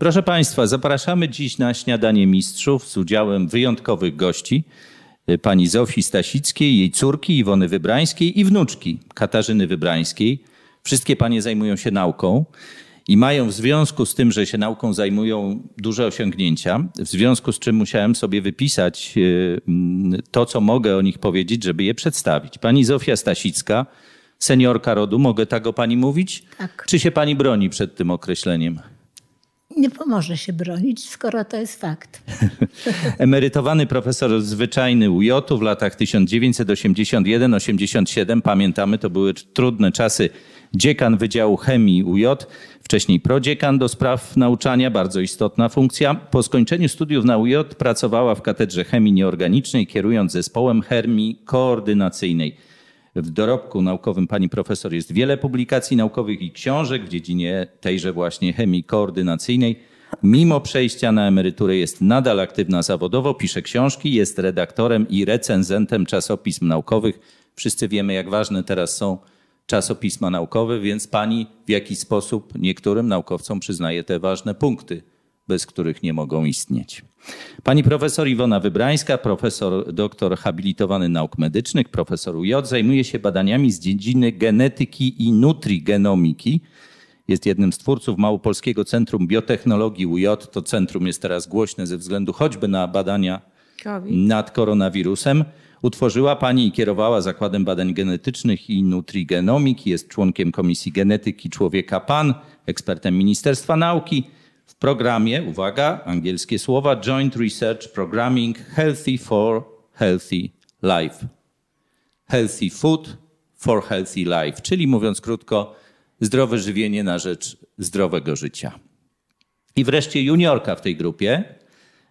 Proszę Państwa, zapraszamy dziś na śniadanie mistrzów z udziałem wyjątkowych gości. Pani Zofii Stasickiej, jej córki Iwony Wybrańskiej i wnuczki Katarzyny Wybrańskiej. Wszystkie panie zajmują się nauką i mają w związku z tym, że się nauką zajmują duże osiągnięcia, w związku z czym musiałem sobie wypisać e, to, co mogę o nich powiedzieć, żeby je przedstawić. Pani Zofia Stasicka, seniorka rodu, mogę tak o pani mówić? Tak. Czy się pani broni przed tym określeniem? Nie pomoże się bronić, skoro to jest fakt. Emerytowany profesor zwyczajny UJ w latach 1981-87, pamiętamy, to były trudne czasy. Dziekan Wydziału Chemii UJ, wcześniej prodziekan do spraw nauczania, bardzo istotna funkcja. Po skończeniu studiów na UJ pracowała w Katedrze Chemii Nieorganicznej, kierując zespołem chemii koordynacyjnej. W dorobku naukowym pani profesor jest wiele publikacji naukowych i książek w dziedzinie tejże właśnie chemii koordynacyjnej. Mimo przejścia na emeryturę jest nadal aktywna zawodowo, pisze książki, jest redaktorem i recenzentem czasopism naukowych. Wszyscy wiemy, jak ważne teraz są czasopisma naukowe, więc pani w jakiś sposób niektórym naukowcom przyznaje te ważne punkty, bez których nie mogą istnieć. Pani profesor Iwona Wybrańska, profesor doktor habilitowany nauk medycznych, profesor UJ, zajmuje się badaniami z dziedziny genetyki i nutrigenomiki. Jest jednym z twórców Małopolskiego Centrum Biotechnologii UJ. To centrum jest teraz głośne ze względu choćby na badania COVID. nad koronawirusem. Utworzyła pani i kierowała Zakładem Badań Genetycznych i Nutrigenomiki. Jest członkiem Komisji Genetyki Człowieka PAN, ekspertem Ministerstwa Nauki w programie, uwaga, angielskie słowa, Joint Research Programming Healthy for Healthy Life. Healthy Food for Healthy Life, czyli mówiąc krótko, zdrowe żywienie na rzecz zdrowego życia. I wreszcie juniorka w tej grupie,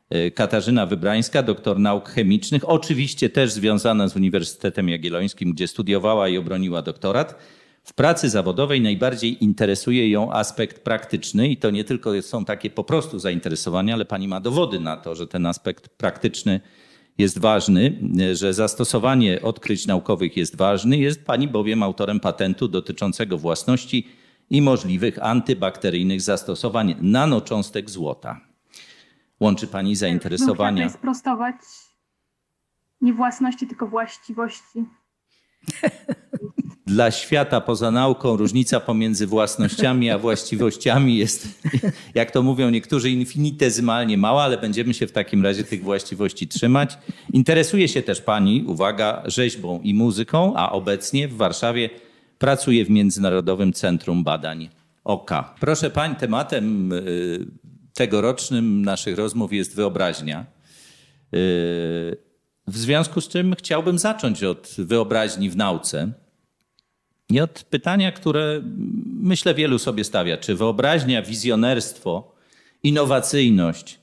e, Katarzyna Wybrańska, doktor nauk chemicznych, oczywiście też związana z Uniwersytetem Jagiellońskim, gdzie studiowała i obroniła doktorat. W pracy zawodowej najbardziej interesuje ją aspekt praktyczny i to nie tylko są takie po prostu zainteresowania, ale pani ma dowody na to, że ten aspekt praktyczny jest ważny, że zastosowanie odkryć naukowych jest ważny. Jest pani bowiem autorem patentu dotyczącego własności i możliwych antybakteryjnych zastosowań nanocząstek złota. Łączy pani zainteresowania. Chciałam sprostować nie własności, tylko właściwości. Dla świata poza nauką różnica pomiędzy własnościami a właściwościami jest, jak to mówią niektórzy, infinitezymalnie mała, ale będziemy się w takim razie tych właściwości trzymać. Interesuje się też pani, uwaga, rzeźbą i muzyką, a obecnie w Warszawie pracuje w Międzynarodowym Centrum Badań OKA. Proszę pań, tematem y, tegorocznym naszych rozmów jest wyobraźnia. Y, w związku z czym chciałbym zacząć od wyobraźni w nauce. I od pytania, które myślę wielu sobie stawia, czy wyobraźnia, wizjonerstwo, innowacyjność y,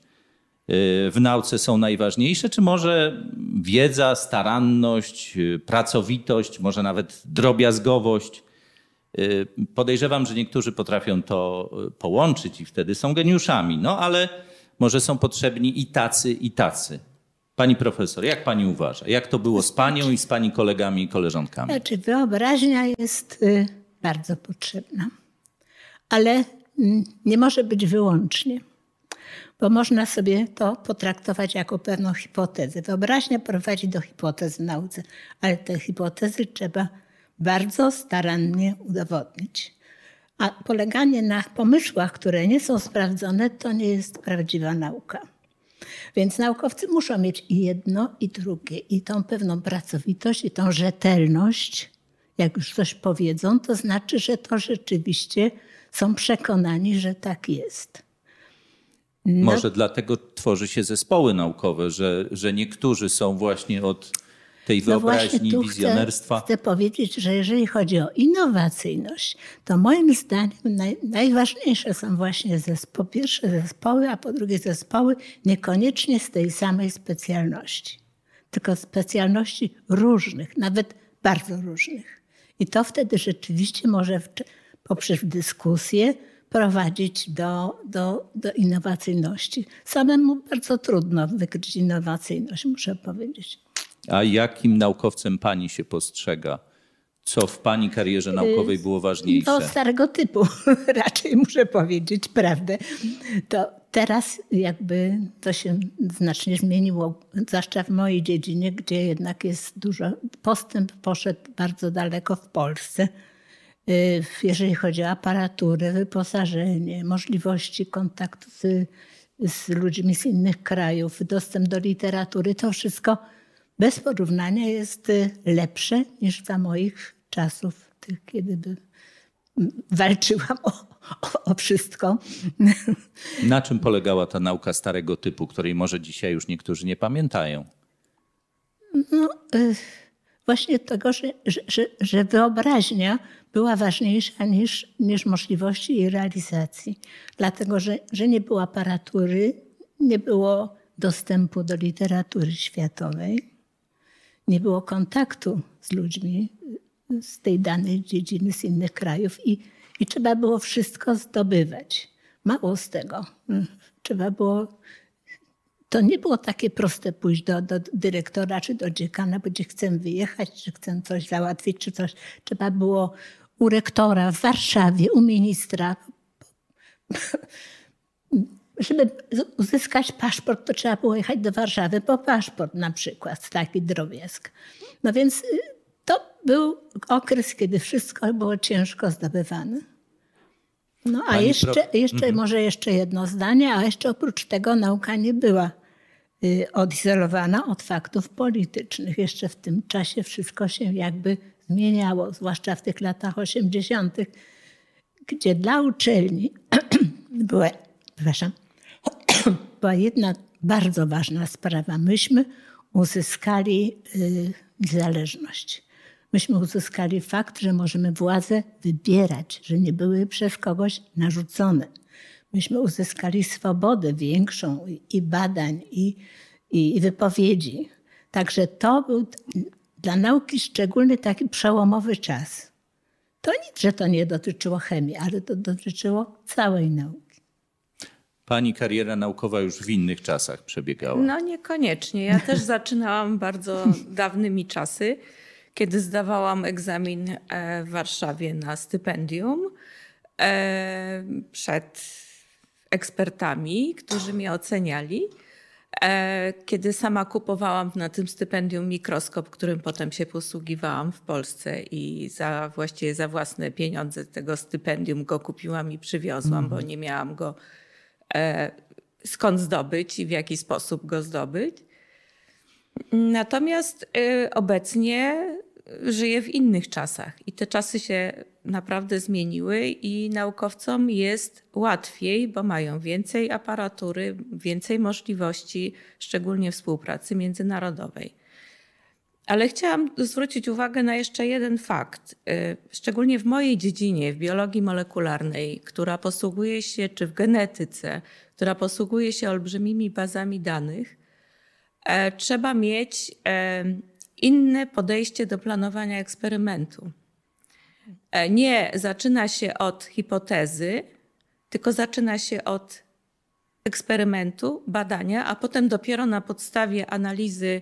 w nauce są najważniejsze, czy może wiedza, staranność, y, pracowitość, może nawet drobiazgowość? Y, podejrzewam, że niektórzy potrafią to połączyć i wtedy są geniuszami, no ale może są potrzebni i tacy, i tacy. Pani profesor, jak pani uważa? Jak to było z panią i z pani kolegami i koleżankami? Znaczy, wyobraźnia jest y, bardzo potrzebna, ale mm, nie może być wyłącznie, bo można sobie to potraktować jako pewną hipotezę. Wyobraźnia prowadzi do hipotez w nauce, ale te hipotezy trzeba bardzo starannie udowodnić. A poleganie na pomysłach, które nie są sprawdzone, to nie jest prawdziwa nauka. Więc naukowcy muszą mieć i jedno, i drugie, i tą pewną pracowitość, i tą rzetelność. Jak już coś powiedzą, to znaczy, że to rzeczywiście są przekonani, że tak jest. No. Może dlatego tworzy się zespoły naukowe, że, że niektórzy są właśnie od tej no wyobraźni, no wizjonerstwa. Chcę, chcę powiedzieć, że jeżeli chodzi o innowacyjność, to moim zdaniem naj, najważniejsze są właśnie zespo, po pierwsze zespoły, a po drugie zespoły niekoniecznie z tej samej specjalności, tylko specjalności różnych, nawet bardzo różnych. I to wtedy rzeczywiście może w, poprzez dyskusję prowadzić do, do, do innowacyjności. Samemu bardzo trudno wykryć innowacyjność, muszę powiedzieć. A jakim naukowcem pani się postrzega? Co w pani karierze naukowej było ważniejsze? To starego typu, raczej muszę powiedzieć prawdę. To teraz jakby to się znacznie zmieniło, zwłaszcza w mojej dziedzinie, gdzie jednak jest dużo, postęp poszedł bardzo daleko w Polsce. Y, Jeżeli chodzi o aparaturę, wyposażenie, możliwości kontaktu z, z ludźmi z innych krajów, dostęp do literatury, to wszystko bez porównania jest y, lepsze niż za moich czasów, tych, kiedy by walczyłam o, o, o wszystko. Na czym polegała ta nauka starego typu, której może dzisiaj już niektórzy nie pamiętają? No, y, właśnie tego, że, że, że, że wyobraźnia była ważniejsza niż, niż możliwości jej realizacji. Dlatego, że, że nie było aparatury, nie było dostępu do literatury światowej, nie było kontaktu z ludźmi z tej danej dziedziny, z innych krajów i, i trzeba było wszystko zdobywać. Mało z tego. Trzeba było to nie było takie proste pójść do, do dyrektora czy do dziekana, bo gdzie chcę wyjechać, czy chcę coś załatwić, czy coś. Trzeba było u rektora w Warszawie, u ministra. Żeby uzyskać paszport, to trzeba było jechać do Warszawy po paszport na przykład, taki drobiazg. No więc y, to był okres, kiedy wszystko było ciężko zdobywane. No a Pani jeszcze, pro- jeszcze Mhm. może jeszcze jedno zdanie, a jeszcze oprócz tego nauka nie była y, odizolowana od faktów politycznych. Jeszcze w tym czasie wszystko się jakby zmieniało, zwłaszcza w tych latach 80., gdzie dla uczelni była, przepraszam, była jedna bardzo ważna sprawa. Myśmy uzyskali y, niezależność. Myśmy uzyskali fakt, że możemy władzę wybierać, że nie były przez kogoś narzucone. Myśmy uzyskali swobodę większą i- badań, i, i, i wypowiedzi. Także to był dla nauki szczególny taki przełomowy czas. To nic, że to nie dotyczyło chemii, ale to dotyczyło całej nauki. Pani kariera naukowa już w innych czasach przebiegała. No niekoniecznie. Ja też zaczynałam bardzo dawnymi czasy, kiedy zdawałam egzamin e, w Warszawie na stypendium e, przed ekspertami, którzy mnie oceniali. E, Kiedy sama kupowałam na tym stypendium mikroskop, którym potem się posługiwałam w Polsce i za, właściwie za własne pieniądze tego stypendium go kupiłam i przywiozłam, bo nie miałam go skąd zdobyć i w jaki sposób go zdobyć. Natomiast y, obecnie żyję w innych czasach i te czasy się naprawdę zmieniły i naukowcom jest łatwiej, bo mają więcej aparatury, więcej możliwości, szczególnie współpracy międzynarodowej. Ale chciałam zwrócić uwagę na jeszcze jeden fakt. Y, Szczególnie w mojej dziedzinie, w biologii molekularnej, która posługuje się, czy w genetyce, która posługuje się olbrzymimi bazami danych, e, trzeba mieć e, inne podejście do planowania eksperymentu. E, Nie zaczyna się od hipotezy, tylko zaczyna się od eksperymentu, badania, a potem dopiero na podstawie analizy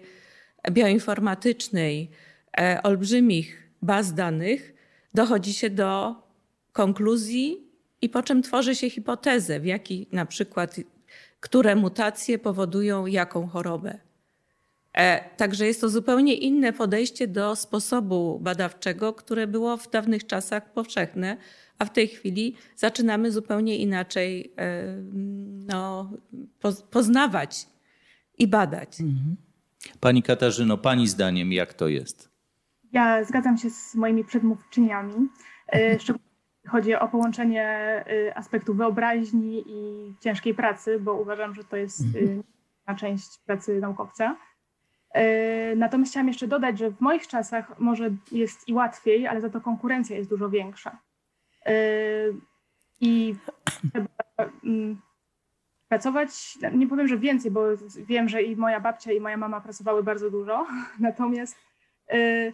bioinformatycznej e, olbrzymich baz danych dochodzi się do konkluzji i po czym tworzy się hipotezę, w jaki na przykład, które mutacje powodują jaką chorobę. E, Także jest to zupełnie inne podejście do sposobu badawczego, które było w dawnych czasach powszechne, a w tej chwili zaczynamy zupełnie inaczej e, no, poz- poznawać i badać. Pani Katarzyno, pani zdaniem jak to jest? Ja zgadzam się z moimi przedmówczyniami. e, Szczególnie jeśli chodzi o połączenie e, aspektu wyobraźni i ciężkiej pracy, bo uważam, że to jest na część pracy naukowca. E, Natomiast chciałam jeszcze dodać, że w moich czasach może jest i łatwiej, ale za to konkurencja jest dużo większa. E, I trzeba mm, pracować, nie powiem, że więcej, bo wiem, że i moja babcia, i moja mama pracowały bardzo dużo. Natomiast y,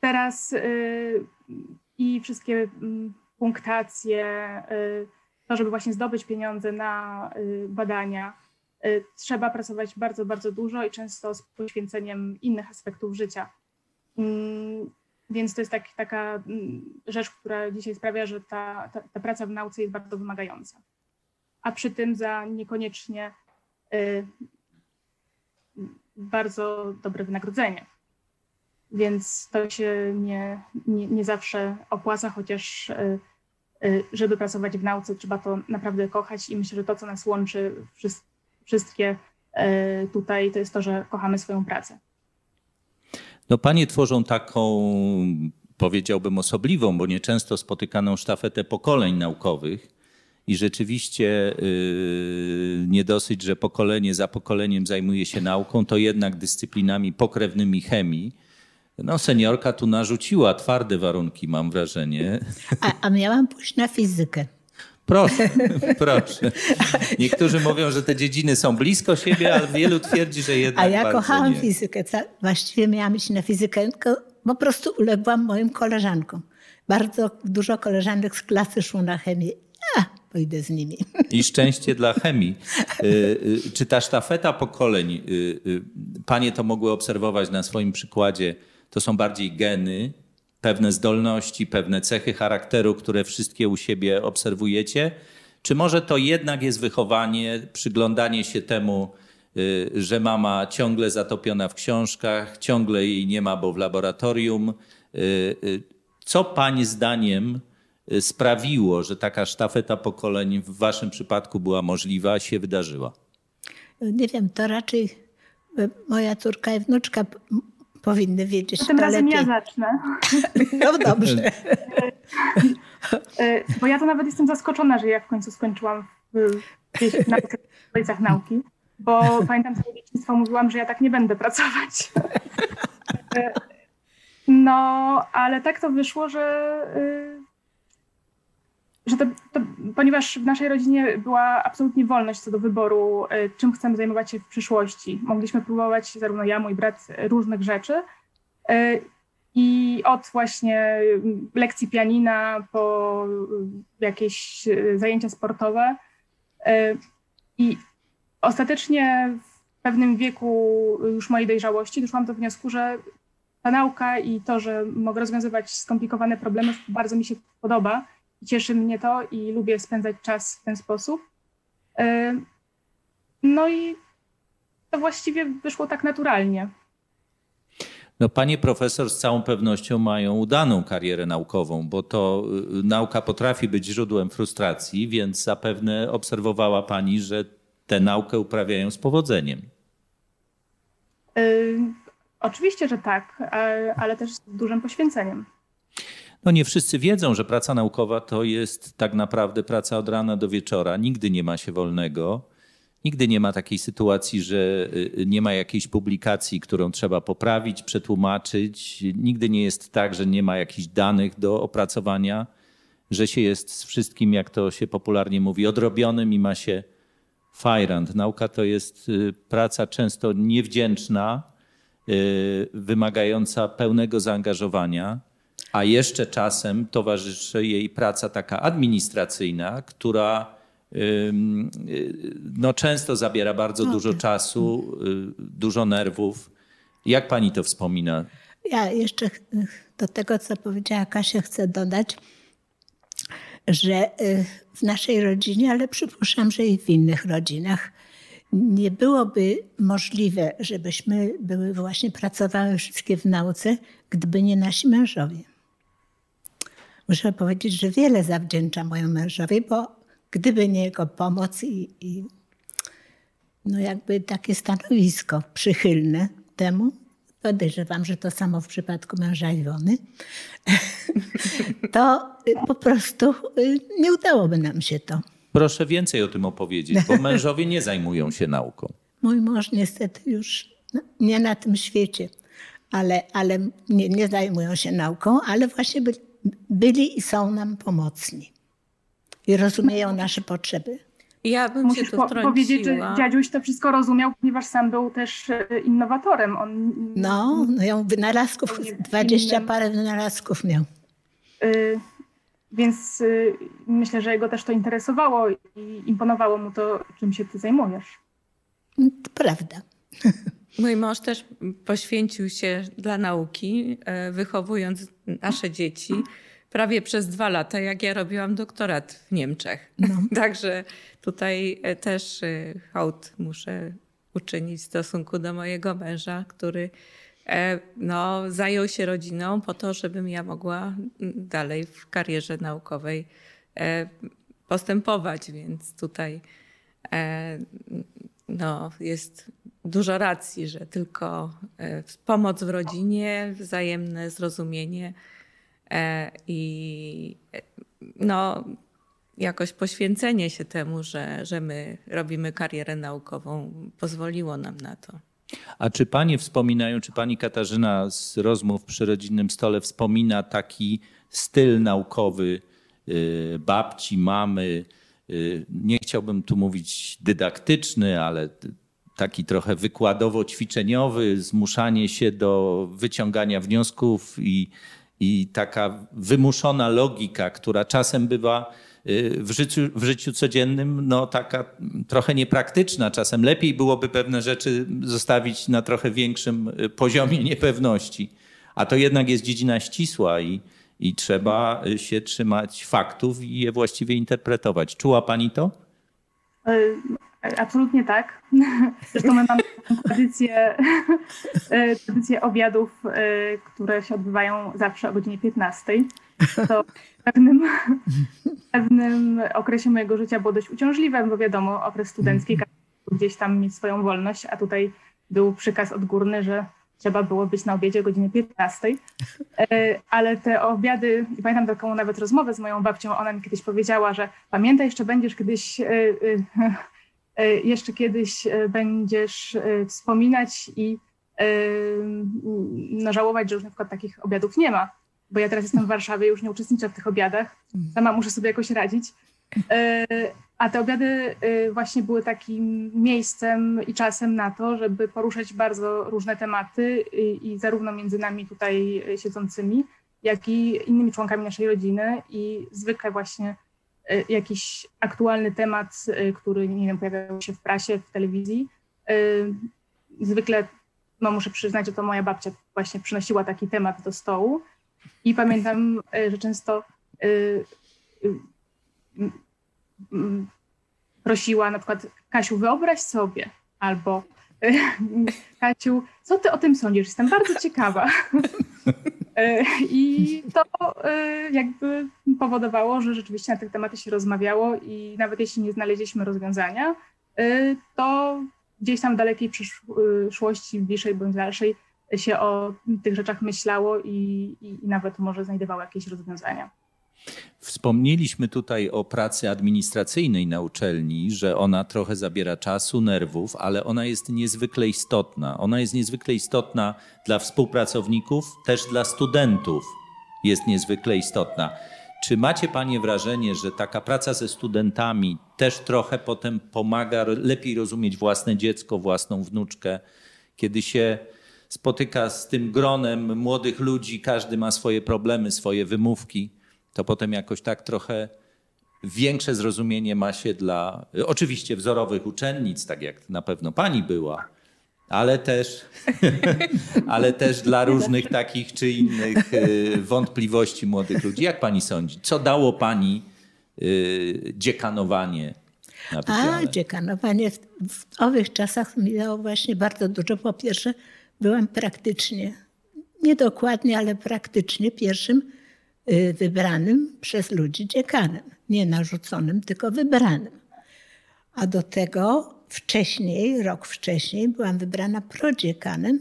teraz y, i wszystkie mm, punktacje, y, to, żeby właśnie zdobyć pieniądze na badania, trzeba pracować bardzo, bardzo dużo i często z poświęceniem innych aspektów życia. Mm, Więc to jest tak, taka mm, rzecz, która dzisiaj sprawia, że ta, ta, ta, praca w nauce jest bardzo wymagająca. A przy tym za niekoniecznie y, bardzo dobre wynagrodzenie. Więc to się nie, nie, nie zawsze opłaca, chociaż y, y, żeby pracować w nauce, trzeba to naprawdę kochać i myślę, że to, co nas łączy wszystkie tutaj, to jest to, że kochamy swoją pracę. No panie tworzą taką, powiedziałbym, osobliwą, bo nieczęsto spotykaną sztafetę pokoleń naukowych. I rzeczywiście yy, nie dosyć, że pokolenie za pokoleniem zajmuje się nauką, to jednak dyscyplinami pokrewnymi chemii. No, seniorka tu narzuciła twarde warunki, mam wrażenie. A, a miałam pójść na fizykę. Proszę, proszę. Niektórzy mówią, że te dziedziny są blisko siebie, ale wielu twierdzi, że jednak. A ja kochałam nie. fizykę. Właściwie miałam iść na fizykę, tylko po prostu uległam moim koleżankom. Bardzo dużo koleżanek z klasy szło na chemię. Ja pójdę z nimi. I szczęście dla chemii. Y, y, czy ta sztafeta pokoleń, y, panie to mogły obserwować na swoim przykładzie, to są bardziej geny, pewne zdolności, pewne cechy charakteru, które wszystkie u siebie obserwujecie? Czy może to jednak jest wychowanie, przyglądanie się temu, że mama ciągle zatopiona w książkach, ciągle jej nie ma, bo w laboratorium? Co Pani zdaniem sprawiło, że taka sztafeta pokoleń w Waszym przypadku była możliwa, się wydarzyła? Nie wiem, to raczej moja córka i wnuczka powinny wiedzieć to Tym razem lepiej. ja zacznę. No dobrze. E, bo ja to nawet jestem zaskoczona, że ja w końcu skończyłam w, gdzieś w stolicach nauki, bo pamiętam z dzieciństwa mówiłam, że ja tak nie będę pracować. No, ale tak to wyszło, że, że to, to, ponieważ w naszej rodzinie była absolutnie wolność co do wyboru, czym chcemy zajmować się w przyszłości. Mogliśmy próbować, zarówno ja, mój brat, różnych rzeczy. I od właśnie lekcji pianina po jakieś zajęcia sportowe. I ostatecznie w pewnym wieku już mojej dojrzałości doszłam do wniosku, że ta nauka i to, że mogę rozwiązywać skomplikowane problemy, bardzo mi się podoba. Cieszy mnie to i lubię spędzać czas w ten sposób. No i to właściwie wyszło tak naturalnie. No, panie profesor z całą pewnością mają udaną karierę naukową, bo to y, nauka potrafi być źródłem frustracji, więc zapewne obserwowała pani, że tę naukę uprawiają z powodzeniem. Yy, oczywiście, że tak, ale też z dużym poświęceniem. No nie wszyscy wiedzą, że praca naukowa to jest tak naprawdę praca od rana do wieczora. Nigdy nie ma się wolnego. Nigdy nie ma takiej sytuacji, że y, nie ma jakiejś publikacji, którą trzeba poprawić, przetłumaczyć. Nigdy nie jest tak, że nie ma jakichś danych do opracowania, że się jest z wszystkim, jak to się popularnie mówi, odrobionym i ma się fajrant. Nauka to jest y, praca często niewdzięczna, y, wymagająca pełnego zaangażowania, a jeszcze czasem towarzyszy jej praca taka administracyjna, która no często zabiera bardzo no, dużo czasu, y, dużo nerwów. Jak pani to wspomina? Ja jeszcze do tego, co powiedziała Kasia, chcę dodać, że y, w naszej rodzinie, ale przypuszczam, że i w innych rodzinach, nie byłoby możliwe, żebyśmy były właśnie pracowały wszystkie w nauce, gdyby nie nasi mężowie. Muszę powiedzieć, że wiele zawdzięczam mojemu mężowi, bo gdyby nie jego pomoc i, i no jakby takie stanowisko przychylne temu, podejrzewam, że to samo w przypadku męża Iwony, to po prostu y, nie udałoby nam się to. Proszę więcej o tym opowiedzieć, bo mężowie nie zajmują się nauką. Mój mąż niestety już nie na tym świecie, ale, ale nie, nie zajmują się nauką, ale właśnie byli, byli i są nam pomocni i rozumieją nasze potrzeby. Ja bym Musisz się tu po powiedzieć, że dziadziuś to wszystko rozumiał, ponieważ sam był też e, innowatorem. On, no, no ją wynalazków, dwadzieścia parę wynalazków miał. Y, więc y, myślę, że jego też to interesowało i imponowało mu to, czym się ty zajmujesz. To prawda. Mój mąż też poświęcił się dla nauki, e, wychowując nasze dzieci prawie przez dwa lata, jak ja robiłam doktorat w Niemczech. No. Także tutaj e, też e, hołd muszę uczynić w stosunku do mojego męża, który no, zajął się rodziną po to, żebym ja mogła dalej w karierze naukowej postępować, więc tutaj no, jest dużo racji, że tylko e, pomoc w rodzinie, wzajemne zrozumienie e, i e, no, jakoś poświęcenie się temu, że, że my robimy karierę naukową, pozwoliło nam na to. A czy panie wspominają, czy pani Katarzyna z rozmów przy rodzinnym stole wspomina taki styl naukowy babci, mamy, nie chciałbym tu mówić dydaktyczny, ale taki trochę wykładowo-ćwiczeniowy, zmuszanie się do wyciągania wniosków i, i taka wymuszona logika, która czasem bywa y, w życiu, w życiu codziennym no, taka trochę niepraktyczna. Czasem lepiej byłoby pewne rzeczy zostawić na trochę większym y, poziomie niepewności. A to jednak jest dziedzina ścisła i, i trzeba się trzymać faktów i je właściwie interpretować. Czuła pani to? Absolutnie tak. Zresztą my mamy tradycję, e, tradycję obiadów, e, które się odbywają zawsze o godzinie 15. To w pewnym, w pewnym okresie mojego życia było dość uciążliwe, bo wiadomo, okres studencki, gdzieś tam mieć swoją wolność, a tutaj był przykaz odgórny, że trzeba było być na obiedzie o godzinie 15. E, ale te obiady, pamiętam taką nawet rozmowę z moją babcią, ona mi kiedyś powiedziała, że pamiętaj, jeszcze będziesz kiedyś jeszcze kiedyś e, będziesz e, wspominać i no, żałować, że już na przykład takich obiadów nie ma, bo ja teraz jestem w Warszawie, już nie uczestniczę w tych obiadach, sama muszę sobie jakoś radzić. A te obiady właśnie były takim miejscem i czasem na to, żeby poruszać bardzo różne tematy i, i zarówno między nami tutaj siedzącymi, jak i innymi członkami naszej rodziny i zwykle właśnie E, jakiś aktualny temat, e, który, nie wiem, pojawiał się w prasie, w telewizji. E, zwykle, no muszę przyznać, że to moja babcia właśnie przynosiła taki temat do stołu i pamiętam, że często prosiła na przykład Kasiu, wyobraź sobie, albo Kasiu, co ty o tym sądzisz? Jestem bardzo ciekawa. E, I to e, jakby powodowało, że rzeczywiście na te tematy się rozmawiało i nawet jeśli nie znaleźliśmy rozwiązania, e, to gdzieś tam w dalekiej przyszłości, bliższej bądź dalszej się o tych rzeczach myślało i, i, i nawet może znajdowało jakieś rozwiązania. Wspomnieliśmy tutaj o pracy administracyjnej na uczelni, że ona trochę zabiera czasu, nerwów, ale ona jest niezwykle istotna. Ona jest niezwykle istotna dla współpracowników, też dla studentów jest niezwykle istotna. Czy macie Panie wrażenie, że taka praca ze studentami też trochę potem pomaga lepiej rozumieć własne dziecko, własną wnuczkę, kiedy się spotyka z tym gronem młodych ludzi, każdy ma swoje problemy, swoje wymówki? To potem jakoś tak trochę większe zrozumienie ma się dla oczywiście wzorowych uczennic, tak jak na pewno pani była, ale też, ale też dla różnych takich czy innych y, wątpliwości młodych ludzi. Jak pani sądzi, co dało pani y, dziekanowanie na A, dziekanowanie w, w owych czasach mi dało właśnie bardzo dużo. Po pierwsze, byłam praktycznie, niedokładnie, ale praktycznie pierwszym wybranym przez ludzi dziekanem. Nie narzuconym, tylko wybranym. A do tego wcześniej, rok wcześniej, byłam wybrana prodziekanem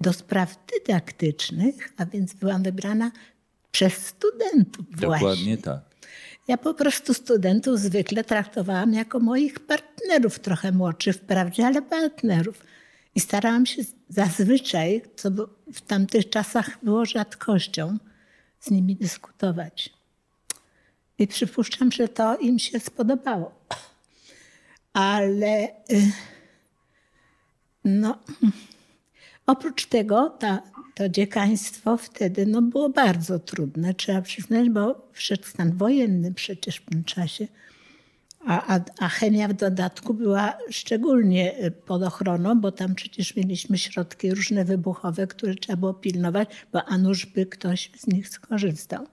do spraw dydaktycznych, a więc byłam wybrana przez studentów Dokładnie właśnie. tak. Ja po prostu studentów zwykle traktowałam jako moich partnerów, trochę młodszych wprawdzie, ale partnerów. I starałam się zazwyczaj, co w tamtych czasach było rzadkością, z nimi dyskutować. I przypuszczam, że to im się spodobało. Ale y, no, oprócz tego ta, to dziekaństwo wtedy no, było bardzo trudne, trzeba przyznać, bo wszedł stan wojenny przecież w tym czasie. A, a, a chemia w dodatku była szczególnie y, pod ochroną, bo tam przecież mieliśmy środki różne wybuchowe, które trzeba było pilnować, bo a by ktoś z nich skorzystał.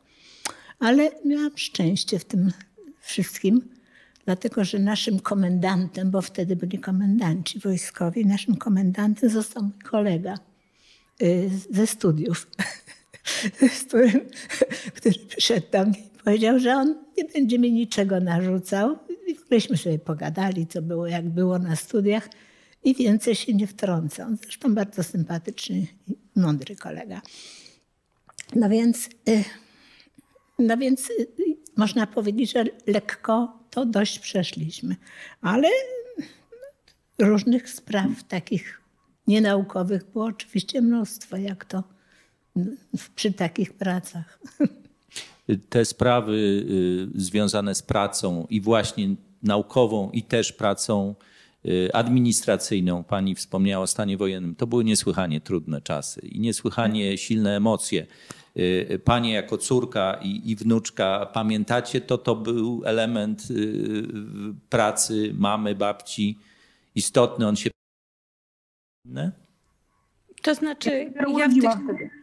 Ale miałam szczęście w tym wszystkim, dlatego że naszym komendantem, bo wtedy byli komendanci wojskowi, naszym komendantem został mój kolega y, ze studiów, z którym, który przyszedł do mnie i powiedział, że on nie będzie mi niczego narzucał. Ogóleśmy sobie pogadali, co było, jak było na studiach i więcej się nie wtrącał. Zresztą bardzo sympatyczny mądry kolega. No więc, y, no więc y, można powiedzieć, że lekko to dość przeszliśmy. Ale różnych spraw takich nienaukowych było oczywiście mnóstwo, jak to przy takich pracach. Te sprawy y, związane z pracą i właśnie naukową, i też pracą y, administracyjną, pani wspomniała o stanie wojennym, to były niesłychanie trudne czasy i niesłychanie silne emocje. Y, Panie jako córka i, i wnuczka, pamiętacie, to to był element pracy mamy, babci, istotny. On się. Ne? To znaczy, ja w tych,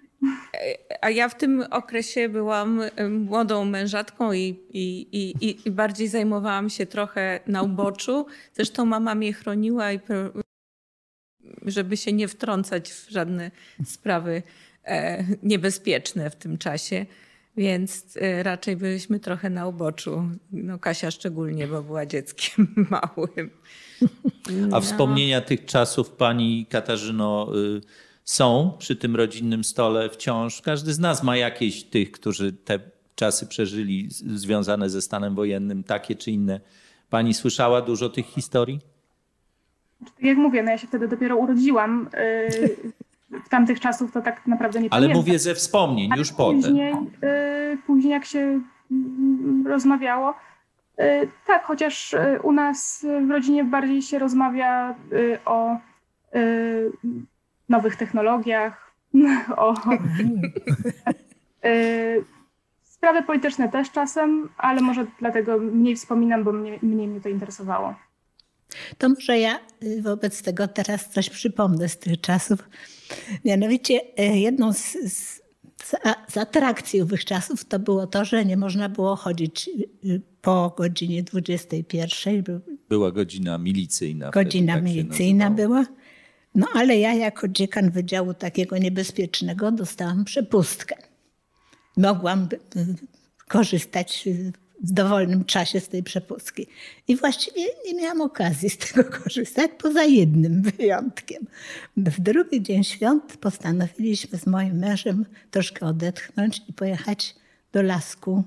a ja w tym okresie byłam młodą mężatką i, i, i, i bardziej zajmowałam się trochę na uboczu. Zresztą mama mnie chroniła, i żeby się nie wtrącać w żadne sprawy e, niebezpieczne w tym czasie. Więc e, raczej byliśmy trochę na uboczu. No Kasia szczególnie, bo była dzieckiem małym. No. A wspomnienia tych czasów pani Katarzyno y, są przy tym rodzinnym stole wciąż. Każdy z nas ma jakieś tych, którzy te czasy przeżyli związane ze stanem wojennym, takie czy inne. Pani słyszała dużo tych historii? Jak mówię, no ja się wtedy dopiero urodziłam. Y, w tamtych czasów to tak naprawdę nie Ale pamiętam. mówię ze wspomnień, już później, potem. Y, później jak się mm, rozmawiało, y, tak, chociaż u nas w rodzinie bardziej się rozmawia o nowych technologiach, o y, sprawy polityczne też czasem, ale może dlatego mniej wspominam, bo mnie, mniej mnie to interesowało. To może ja y, wobec tego teraz coś przypomnę z tych czasów. Mianowicie y, jedną z, z, z atrakcji owych czasów to było to, że nie można było chodzić po godzinie 21. Była godzina milicyjna. Godzina wtedy, tak milicyjna była. No ale ja jako dziekan Wydziału takiego niebezpiecznego dostałam przepustkę. Mogłam korzystać w dowolnym czasie z tej przepustki. I właściwie nie miałam okazji z tego korzystać, poza jednym wyjątkiem. W drugi dzień świąt postanowiliśmy z moim mężem troszkę odetchnąć i pojechać do Lasku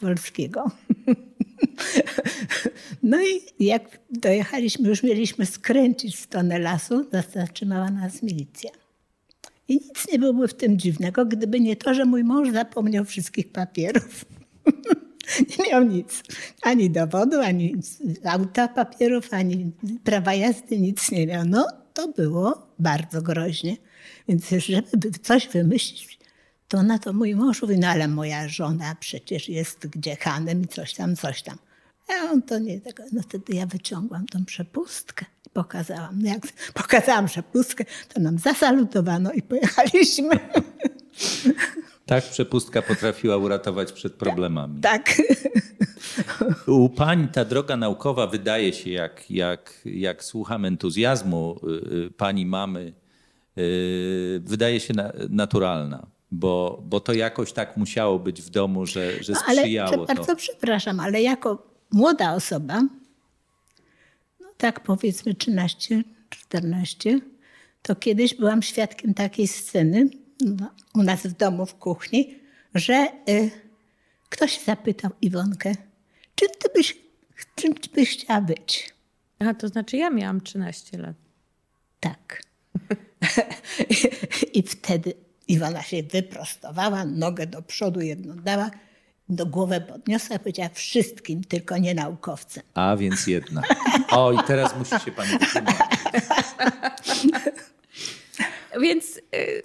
Wolskiego. No i jak dojechaliśmy, już mieliśmy skręcić w stronę lasu, zatrzymała nas milicja. I nic nie byłoby w tym dziwnego, gdyby nie to, że mój mąż zapomniał wszystkich papierów. nie miał nic. Ani dowodu, ani auta papierów, ani prawa jazdy, nic nie miał. No, to było bardzo groźnie. Więc żeby coś wymyślić, to na to mój mąż mówi, no ale moja żona przecież jest dziekanem i coś tam, coś tam. A on to nie tego. No wtedy ja wyciągłam tą przepustkę i pokazałam. No jak pokazałam przepustkę, to nam zasalutowano i pojechaliśmy. Tak, przepustka potrafiła uratować przed problemami. Tak. U pani ta droga naukowa wydaje się, jak, jak, jak słucham entuzjazmu y, y, pani mamy, y, wydaje się naturalna bo, bo to jakoś tak musiało być w domu, że, że sprzyjało no, ale, to. Bardzo przepraszam, ale jako młoda osoba, no tak powiedzmy 13, 14, to kiedyś byłam świadkiem takiej sceny no, u nas w domu w kuchni, że y, ktoś zapytał Iwonkę, czy ty byś, czym byś chciała być? A to znaczy ja miałam 13 lat. Tak. I wtedy Iwona się wyprostowała, nogę do przodu jedną dała, do głowy podniosła i powiedziała wszystkim, tylko nie naukowcem. A, więc jedna. O, i teraz musi się pani więc y,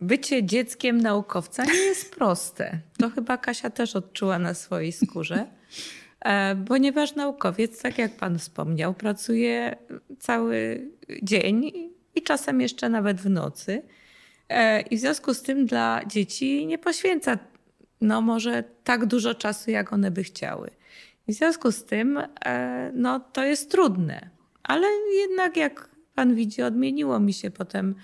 bycie dzieckiem naukowca nie jest proste. To chyba Kasia też odczuła na swojej skórze. E, ponieważ naukowiec, tak jak Pan wspomniał, pracuje cały dzień i czasem jeszcze nawet w nocy. E, I w związku z tym dla dzieci nie poświęca no może tak dużo czasu, jak one by chciały. I w związku z tym e, no, to jest trudne. Ale jednak jak Pan widzi, odmieniło mi się potem.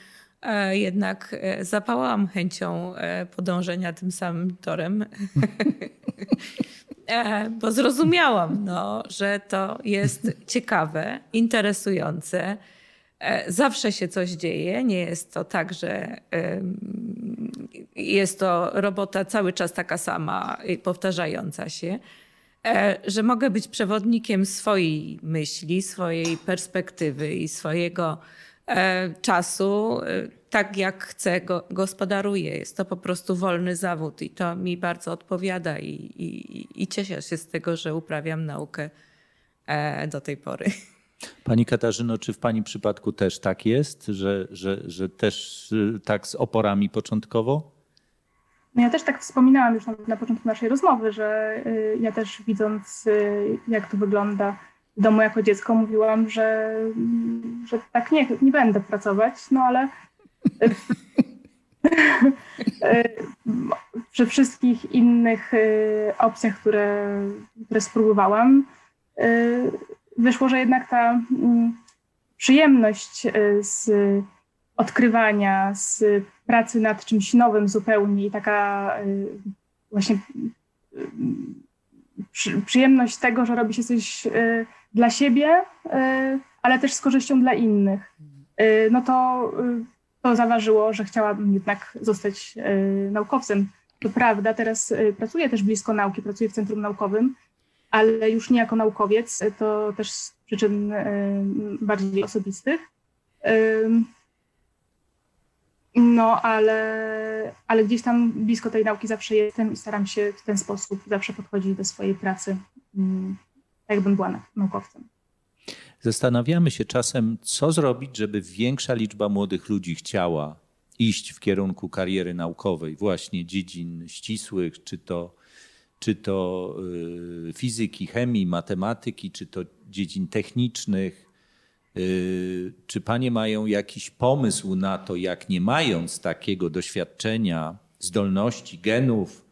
Jednak zapałam chęcią podążenia tym samym torem. E, bo zrozumiałam, no, że to jest ciekawe, interesujące. E, zawsze się coś dzieje. Nie jest to tak, że jest to robota cały czas taka sama, powtarzająca się. E, że mogę być przewodnikiem swojej myśli, swojej perspektywy i swojego czasu tak jak chcę, go, gospodaruję. Jest to po prostu wolny zawód i to mi bardzo odpowiada i, i, i cieszę się z tego, że uprawiam naukę e, do tej pory. Pani Katarzyno, czy w Pani przypadku też tak jest, że, że, że też y, tak z oporami początkowo? No ja też tak wspominałam już na, na początku naszej rozmowy, że y, ja też widząc, y, jak to wygląda w domu jako dziecko, mówiłam, że, że tak nie, nie będę pracować, no ale Przy wszystkich innych opcjach, które, które spróbowałam, wyszło, że jednak ta mm, przyjemność y, z odkrywania, z pracy nad czymś nowym zupełnie i taka właśnie przyjemność tego, że robi się coś dla siebie, ale też z korzyścią dla innych. No to to zaważyło, że chciałabym jednak zostać naukowcem. To prawda, teraz pracuję też blisko nauki, pracuję w Centrum Naukowym, ale już nie jako naukowiec, to też z przyczyn e, bardziej osobistych. No, ale, ale gdzieś tam blisko tej nauki zawsze jestem i staram się w ten sposób zawsze podchodzić do swojej pracy, mm, tak jakbym była naukowcem. Zastanawiamy się czasem, co zrobić, żeby większa liczba młodych ludzi chciała iść w kierunku kariery naukowej, właśnie dziedzin ścisłych, czy to, czy to y, fizyki, chemii, matematyki, czy to dziedzin technicznych. Y, czy panie mają jakiś pomysł na to, jak nie mając takiego doświadczenia, zdolności, genów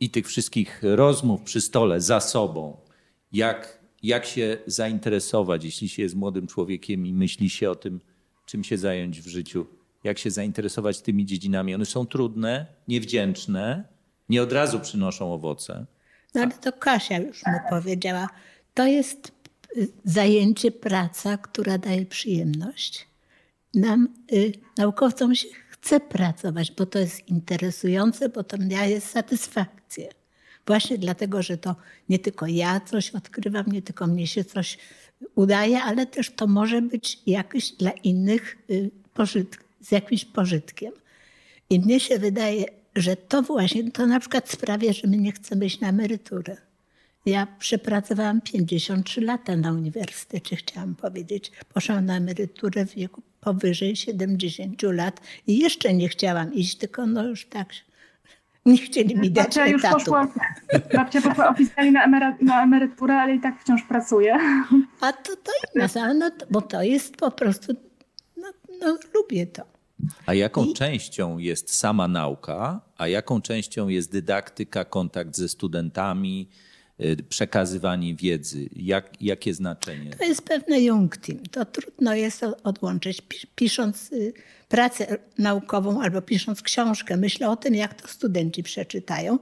i tych wszystkich rozmów przy stole za sobą, jak jak się zainteresować, jeśli się jest młodym człowiekiem i myśli się o tym, czym się zająć w życiu, jak się zainteresować tymi dziedzinami. One są trudne, niewdzięczne, nie od razu przynoszą owoce. No ale to Kasia już mu powiedziała. To jest zajęcie, praca, która daje przyjemność. Nam, y, naukowcom, się chce pracować, bo to jest interesujące, bo to daje satysfakcję. Właśnie dlatego, że to nie tylko ja coś odkrywam, nie tylko mnie się coś udaje, ale też to może być jakiś dla innych y, pożyt, z jakimś pożytkiem. I mnie się wydaje, że to właśnie, to na przykład sprawia, że my nie chcemy iść na emeryturę. Ja przepracowałam 53 lata na uniwersytecie, chciałam powiedzieć. Poszłam na emeryturę w wieku powyżej 70 lat i jeszcze nie chciałam iść, tylko no już tak nie chcieli mi dać babcia już poszła, babcia poszła oficjalnie na, emery, na emeryturę, ale i tak wciąż pracuje. A to, to inna no, bo to jest po prostu, no, no lubię to. A jaką I... częścią jest sama nauka, a jaką częścią jest dydaktyka, kontakt ze studentami, y, przekazywanie wiedzy? Jak, jakie znaczenie? To jest pewne Jungtim. To trudno jest odłączyć. Pisząc y, pracę naukową albo pisząc książkę, myślę o tym, jak to studenci przeczytają,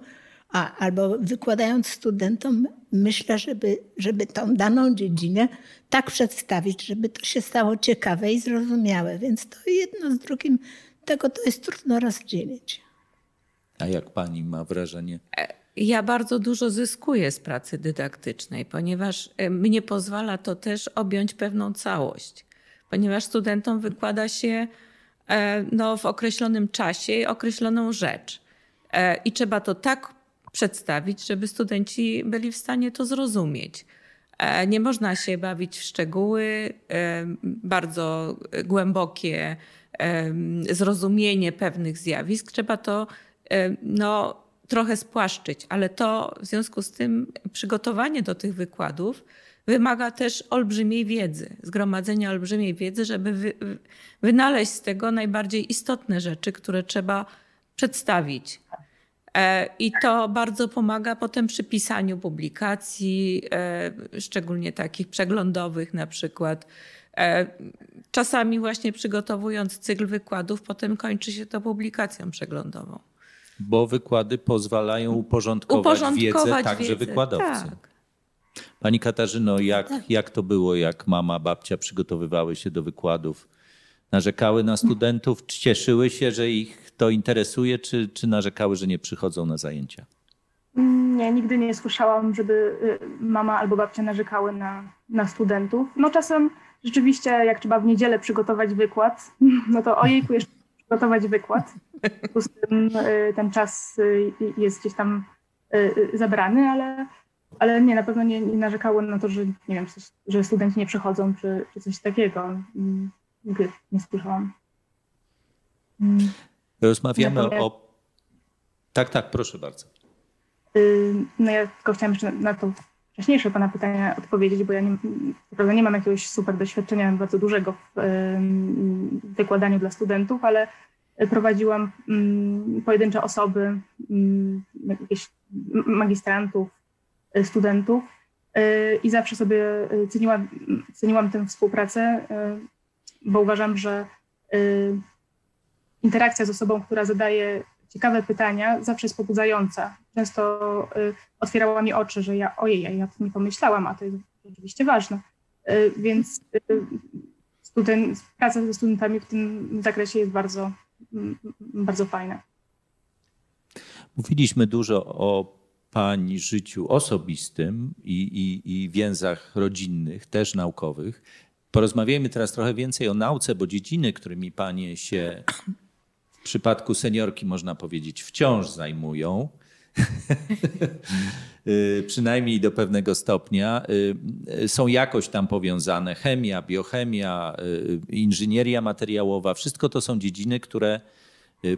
a, albo wykładając studentom, myślę, żeby, żeby tą daną dziedzinę tak przedstawić, żeby to się stało ciekawe i zrozumiałe. Więc to jedno z drugim, tego to jest trudno rozdzielić. A jak pani ma wrażenie? E, ja bardzo dużo zyskuję z pracy dydaktycznej, ponieważ e, mnie pozwala to też objąć pewną całość. Ponieważ studentom wykłada się E, no, w określonym czasie określoną rzecz. I trzeba to tak przedstawić, żeby studenci byli w stanie to zrozumieć. E, nie można się bawić w szczegóły, bardzo głębokie zrozumienie pewnych zjawisk. Trzeba to no, trochę spłaszczyć, ale to w związku z tym przygotowanie do tych wykładów wymaga też olbrzymiej wiedzy, zgromadzenia olbrzymiej wiedzy, żeby wy, wynaleźć z tego najbardziej istotne rzeczy, które trzeba przedstawić. E, I to bardzo pomaga potem przy pisaniu publikacji, e, szczególnie takich przeglądowych na przykład. E, czasami właśnie przygotowując cykl wykładów, potem kończy się to publikacją przeglądową. Bo wykłady pozwalają uporządkować, uporządkować wiedzę także wiedzę. wykładowcy. Tak. Pani Katarzyno, jak, tak. jak to było, jak mama, babcia przygotowywały się do wykładów? Narzekały na studentów, cieszyły się, że ich to interesuje, czy, czy narzekały, że nie przychodzą na zajęcia? Nie, nigdy nie słyszałam, żeby y, mama albo babcia narzekały na, na studentów. No czasem rzeczywiście, jak trzeba w niedzielę przygotować wykład, no to ojejku, jeszcze przygotować wykład. W tym y, ten czas y, jest gdzieś tam zabrany, ale ale nie, na pewno nie, nie narzekały na to, że nie wiem, że studenci nie przychodzą, czy, czy coś takiego. Nigdy nie słyszałam. Mm. Rozmawiamy o... Tak, tak, proszę bardzo. No ja tylko chciałam jeszcze na to wcześniejsze Pana pytania odpowiedzieć, bo ja nie, prawda, nie mam jakiegoś super doświadczenia bardzo dużego w wykładaniu dla studentów, ale prowadziłam pojedyncze osoby, jakieś magistrantów, Y, studentów y, i zawsze sobie y, ceniłam, ceniłam tę współpracę, bo uważam, że interakcja z osobą, która zadaje ciekawe pytania, zawsze jest pobudzająca. Często otwierała mi oczy, że ja, ojej, ja to nie pomyślałam, a to jest rzeczywiście ważne. Więc student, praca ze studentami w tym zakresie jest bardzo, bardzo fajna. Mówiliśmy dużo o Pani życiu osobistym i, i, i więzach rodzinnych, też naukowych. Porozmawiajmy teraz trochę więcej o nauce, bo dziedziny, którymi Panie się w przypadku seniorki, można powiedzieć, wciąż zajmują, y, przynajmniej do pewnego stopnia, y, są jakoś tam powiązane. Chemia, biochemia, y, inżynieria materiałowa, wszystko to są dziedziny, które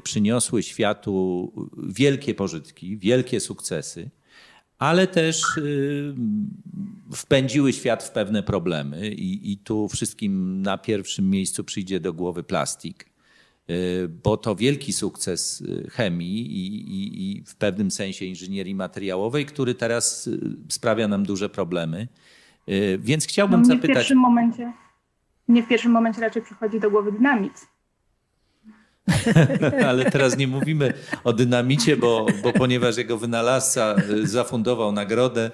przyniosły światu wielkie pożytki, wielkie sukcesy, ale też y, wpędziły świat w pewne problemy. I, i tu wszystkim na pierwszym miejscu przyjdzie do głowy plastik, y, bo to wielki sukces chemii i, i, i w pewnym sensie inżynierii materiałowej, który teraz sprawia nam duże problemy. Więc chciałbym no, zapytać. W pierwszym momencie, nie w pierwszym momencie raczej przychodzi do głowy dynamit Ale teraz nie mówimy o dynamicie, bo, bo ponieważ jego wynalazca y, zafundował nagrodę,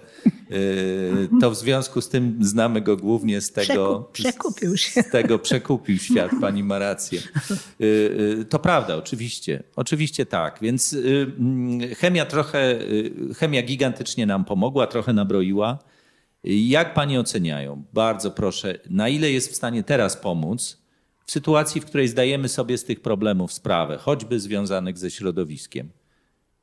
y, to w związku z tym znamy go głównie z tego. przekupił się. Z tego przekupił świat, pani ma rację. Y, to prawda, oczywiście. Oczywiście tak. Więc mm, chemia trochę, chemia gigantycznie nam pomogła, trochę nabroiła. Jak pani oceniają? Bardzo proszę, na ile jest w stanie teraz pomóc? W sytuacji, w której zdajemy sobie z tych problemów sprawę, choćby związanych ze środowiskiem.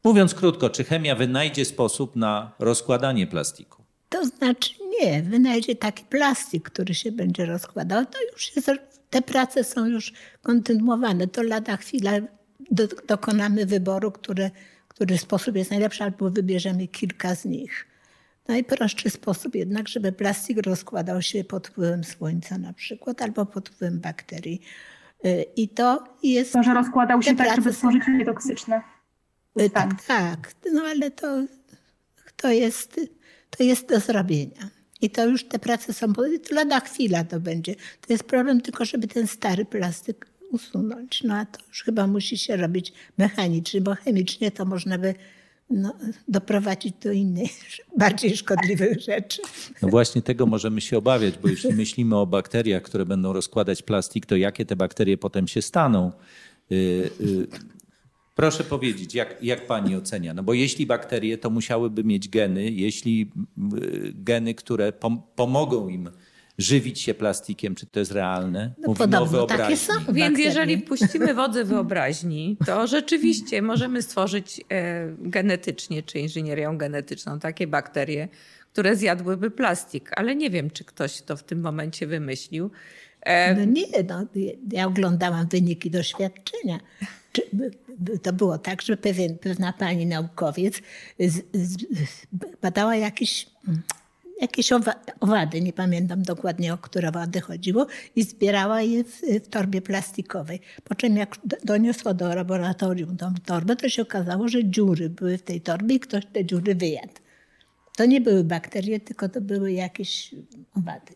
Mówiąc krótko, czy chemia wynajdzie sposób na rozkładanie plastiku? To znaczy nie, wynajdzie taki plastik, który się będzie rozkładał. To już jest, te prace są już kontynuowane. To lada chwila do, dokonamy wyboru, który, który sposób jest najlepszy, albo wybierzemy kilka z nich najprostszy sposób jednak, żeby plastik rozkładał się pod wpływem słońca na przykład albo pod wpływem bakterii. Y, I to jest. To, że rozkładał się tak, żeby stworzyć nietoksyczne. Y, tak, tak. No ale to, to, jest, to jest do zrobienia. I to już te prace są, lada chwila to będzie. To jest problem tylko, żeby ten stary plastyk usunąć. No a to już chyba musi się robić mechanicznie, bo chemicznie to można by no, doprowadzić do innych, bardziej szkodliwych rzeczy. No właśnie tego możemy się obawiać, bo jeśli myślimy o bakteriach, które będą rozkładać plastik, to jakie te bakterie potem się staną? Y, y, proszę powiedzieć, jak, jak pani ocenia? No bo jeśli bakterie, to musiałyby mieć geny, jeśli y, geny, które pom pomogą im żywić się plastikiem, czy to jest realne? No Mówimy podobno takie są. Więc jeżeli puścimy wodze wyobraźni, to rzeczywiście możemy stworzyć e, genetycznie czy inżynierią genetyczną takie bakterie, które zjadłyby plastik, ale nie wiem, czy ktoś to w tym momencie wymyślił. E, no nie, no, ja oglądałam wyniki doświadczenia. to było tak, że pewien, pewna pani naukowiec z, z, badała jakieś, jakieś owady, nie pamiętam dokładnie o które owady chodziło, i zbierała je w, w, torbie plastikowej. Po czym jak doniosła do laboratorium tą torbę, to się okazało, że dziury były w tej torbie i ktoś te dziury wyjadł. To nie były bakterie, tylko to były jakieś owady.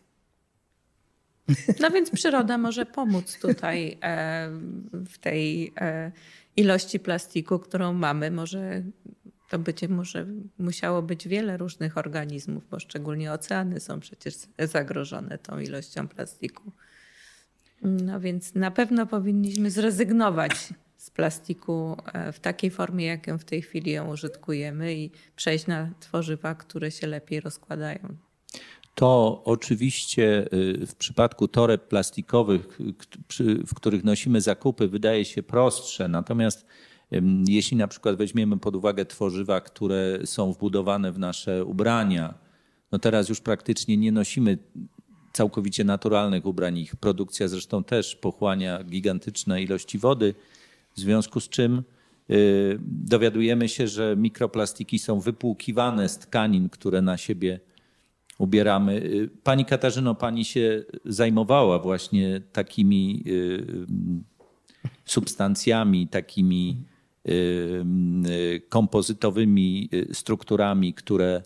No więc przyroda może pomóc tutaj e, w tej e, ilości plastiku, którą mamy. Może to będzie może musiało być wiele różnych organizmów, bo szczególnie oceany są przecież zagrożone tą ilością plastiku. No więc na pewno powinniśmy zrezygnować z plastiku e, w takiej formie, jak ją w tej chwili ją użytkujemy i przejść na tworzywa, które się lepiej rozkładają. To oczywiście y, w przypadku toreb plastikowych, w których nosimy zakupy, wydaje się prostsze. Natomiast jeśli na przykład weźmiemy pod uwagę tworzywa, które są wbudowane w nasze ubrania, no teraz już praktycznie nie nosimy całkowicie naturalnych ubrań. Ich produkcja zresztą też pochłania gigantyczne ilości wody, w związku z czym y, dowiadujemy się, że mikroplastiki są wypłukiwane z tkanin, które na siebie ubieramy. Y, pani Katarzyno, pani się zajmowała właśnie takimi y, substancjami, takimi kompozytowymi strukturami, które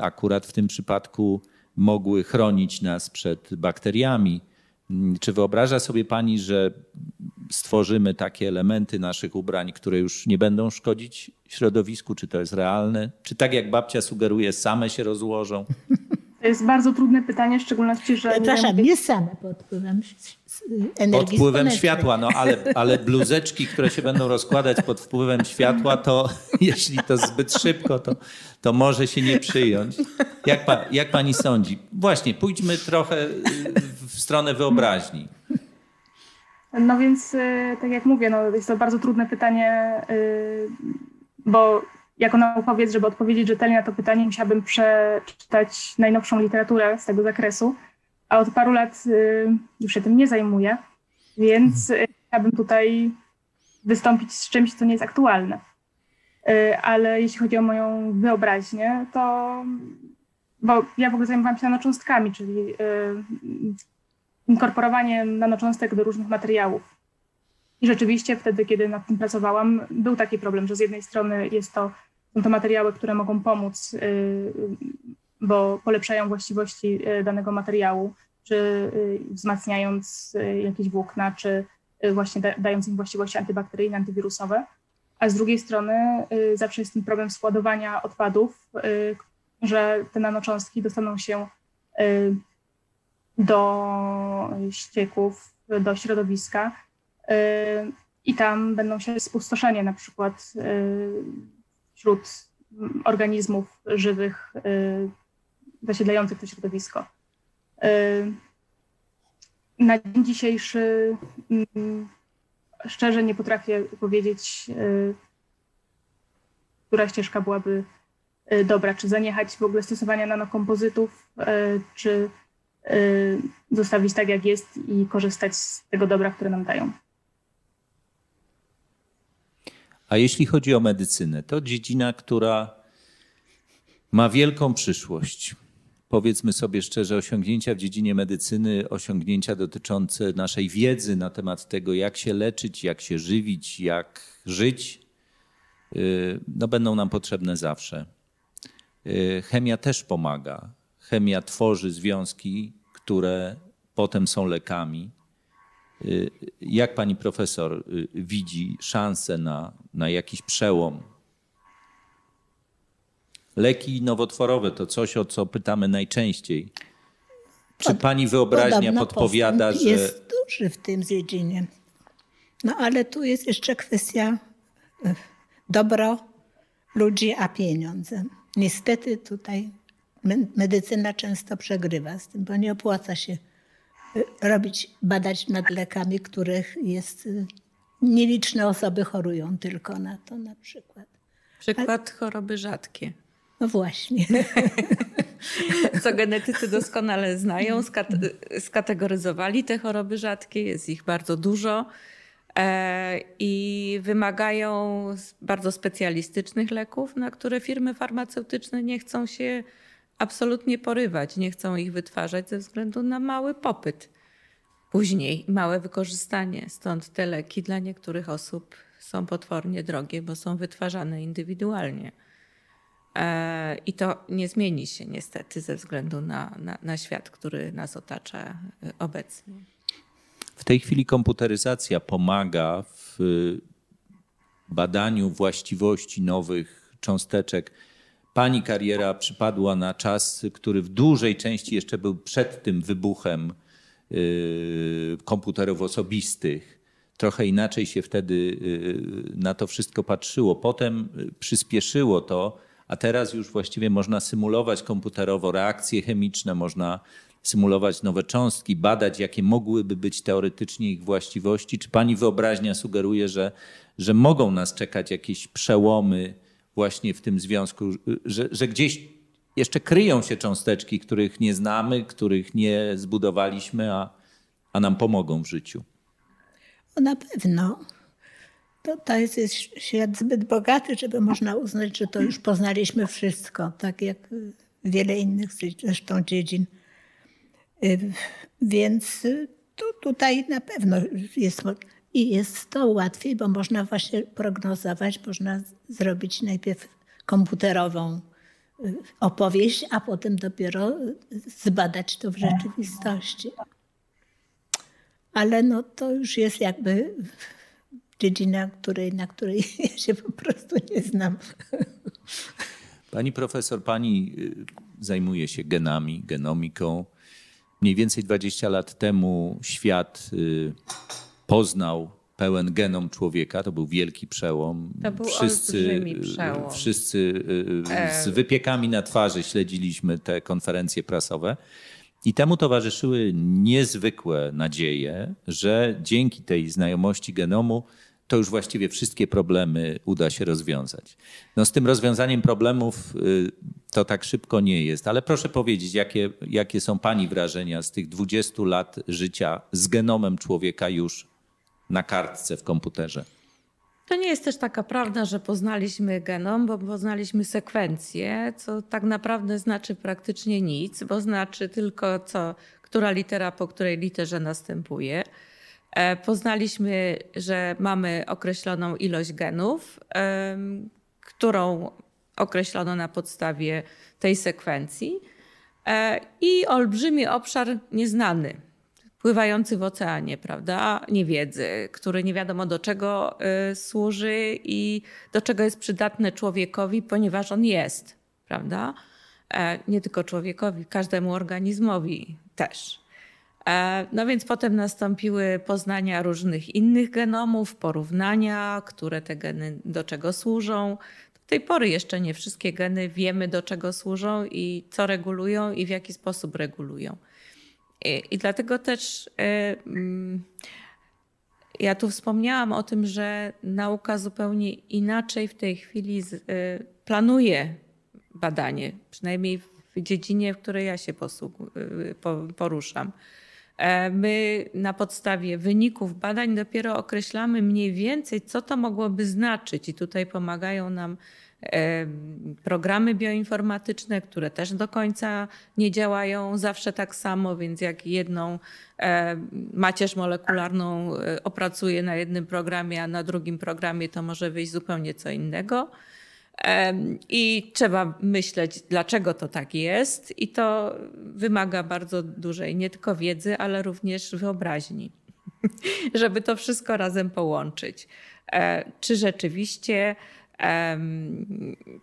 akurat w tym przypadku mogły chronić nas przed bakteriami. Czy wyobraża sobie pani, że stworzymy takie elementy naszych ubrań, które już nie będą szkodzić środowisku? Czy to jest realne? Czy tak jak babcia sugeruje, same się rozłożą? To jest bardzo trudne pytanie, w szczególności, że. Przepraszam, nie, nie same pod wpływem energii. Pod wpływem światła, no ale, ale bluzeczki, które się będą rozkładać pod wpływem światła, to jeśli to zbyt szybko, to, to może się nie przyjąć. Jak, pa, jak pani sądzi? Właśnie, pójdźmy trochę w stronę wyobraźni. No więc, y, tak jak mówię, no jest to bardzo trudne pytanie, y, bo jako naukowiec, żeby odpowiedzieć rzetelnie na to pytanie, musiałabym przeczytać najnowszą literaturę z tego zakresu, a od paru lat y, już się tym nie zajmuję, więc chciałabym tutaj wystąpić z czymś, co nie jest aktualne. Ale jeśli chodzi o moją wyobraźnię, to bo ja w ogóle zajmowałam się nanocząstkami, czyli inkorporowanie nanocząstek do różnych materiałów. I rzeczywiście wtedy, kiedy nad tym pracowałam, był taki problem, że z jednej strony jest to, są to materiały, które mogą pomóc, y, bo polepszają właściwości y, danego materiału, czy y, wzmacniając jakieś włókna, czy właśnie dając im właściwości antybakteryjne, antywirusowe. A z drugiej strony zawsze jest ten problem składowania odpadów, że te nanocząstki dostaną się do ścieków, do środowiska i tam będą się spustoszenie na przykład y, wśród organizmów żywych y, zasiedlających to środowisko. Na dzień dzisiejszy mm, szczerze nie potrafię powiedzieć, która ścieżka byłaby dobra, czy zaniechać w ogóle stosowania nanokompozytów, czy Y, zostawić tak, jak jest i korzystać z tego dobra, które nam dają. A jeśli chodzi o medycynę, to dziedzina, która ma wielką przyszłość. Powiedzmy sobie szczerze, osiągnięcia w dziedzinie medycyny, osiągnięcia dotyczące naszej wiedzy na temat tego, jak się leczyć, jak się żywić, jak żyć, y, no będą nam potrzebne zawsze. Y, chemia też pomaga chemia tworzy związki, które potem są lekami. Y, jak pani profesor y, widzi szansę na, na jakiś przełom? Leki nowotworowe to coś, o co pytamy najczęściej. Czy pani wyobraźnia podpowiada, że. Jest duży w tym dziedzinie. No ale tu jest jeszcze kwestia y, dobro ludzi, a pieniądze. Niestety tutaj medycyna często przegrywa z tym, bo nie opłaca się robić, badać nad lekami, których jest y, nieliczne osoby chorują tylko na to na przykład. Przykład choroby rzadkie. No właśnie. Co genetycy doskonale znają, skategoryzowali te choroby rzadkie, jest ich bardzo dużo. i wymagają bardzo specjalistycznych leków, na które firmy farmaceutyczne nie chcą się absolutnie porywać, nie chcą ich wytwarzać ze względu na mały popyt. Później małe wykorzystanie, stąd te leki dla niektórych osób są potwornie drogie, bo są wytwarzane indywidualnie. E, I to nie zmieni się niestety ze względu na, na, na świat, który nas otacza e, obecnie. W tej chwili komputeryzacja pomaga w badaniu właściwości nowych cząsteczek. Pani kariera przypadła na czas, który w dużej części jeszcze był przed tym wybuchem y, komputerów osobistych. Trochę inaczej się wtedy y, na to wszystko patrzyło. Potem przyspieszyło to, a teraz już właściwie można symulować komputerowo reakcje chemiczne, można symulować nowe cząstki, badać, jakie mogłyby być teoretycznie ich właściwości. Czy pani wyobraźnia sugeruje, że, że mogą nas czekać jakieś przełomy właśnie w tym związku, że, że gdzieś jeszcze kryją się cząsteczki, których nie znamy, których nie zbudowaliśmy, a, a nam pomogą w życiu? No na pewno. To, to jest, jest świat zbyt bogaty, żeby można uznać, że to już poznaliśmy wszystko, tak jak wiele innych zresztą dziedzin. Więc tu, tutaj na pewno jest i jest to łatwiej, bo można właśnie prognozować, można zrobić najpierw komputerową y, opowieść, a potem dopiero zbadać to w rzeczywistości. Ale no to już jest jakby dziedzina, której, na której ja się po prostu nie znam. Pani profesor, pani zajmuje się genami, genomiką. Mniej więcej 20 lat temu świat y, poznał pełen genom człowieka. To był wielki przełom. To był wszyscy, przełom. Wszyscy y, z wypiekami na twarzy śledziliśmy te konferencje prasowe. I temu towarzyszyły niezwykłe nadzieje, że dzięki tej znajomości genomu to już właściwie wszystkie problemy uda się rozwiązać. No z tym rozwiązaniem problemów y, to tak szybko nie jest, ale proszę powiedzieć, jakie, jakie są Pani wrażenia z tych 20 lat życia z genomem człowieka już na kartce w komputerze? To nie jest też taka prawda, że poznaliśmy genom, bo poznaliśmy sekwencję, co tak naprawdę znaczy praktycznie nic, bo znaczy tylko co, która litera po której literze następuje. E, poznaliśmy, że mamy określoną ilość genów, którą określono na podstawie tej sekwencji e, i olbrzymi obszar nieznany, pływający w oceanie, prawda, niewiedzy, który nie wiadomo do czego e, służy i do czego jest przydatny człowiekowi, ponieważ on jest, prawda? Nie tylko człowiekowi, każdemu organizmowi też. E, no więc potem nastąpiły poznania różnych innych genomów, porównania, które te geny do czego służą. Do tej pory jeszcze nie wszystkie geny wiemy do czego służą i co regulują i w jaki sposób regulują. I, dlatego też e, mm, ja tu wspomniałam o tym, że nauka zupełnie inaczej w tej chwili e, planuje badanie, przynajmniej w dziedzinie, w której ja się poruszam. E, my na podstawie wyników badań dopiero określamy mniej więcej, co to mogłoby znaczyć, i tutaj pomagają nam programy bioinformatyczne, które też do końca nie działają zawsze tak samo, więc jak jedną e, macierz molekularną opracuję na jednym programie, a na drugim programie to może wyjść zupełnie co innego. I trzeba myśleć, dlaczego to tak jest, i to wymaga bardzo dużej nie tylko wiedzy, ale również wyobraźni, żeby to wszystko razem połączyć. E, czy rzeczywiście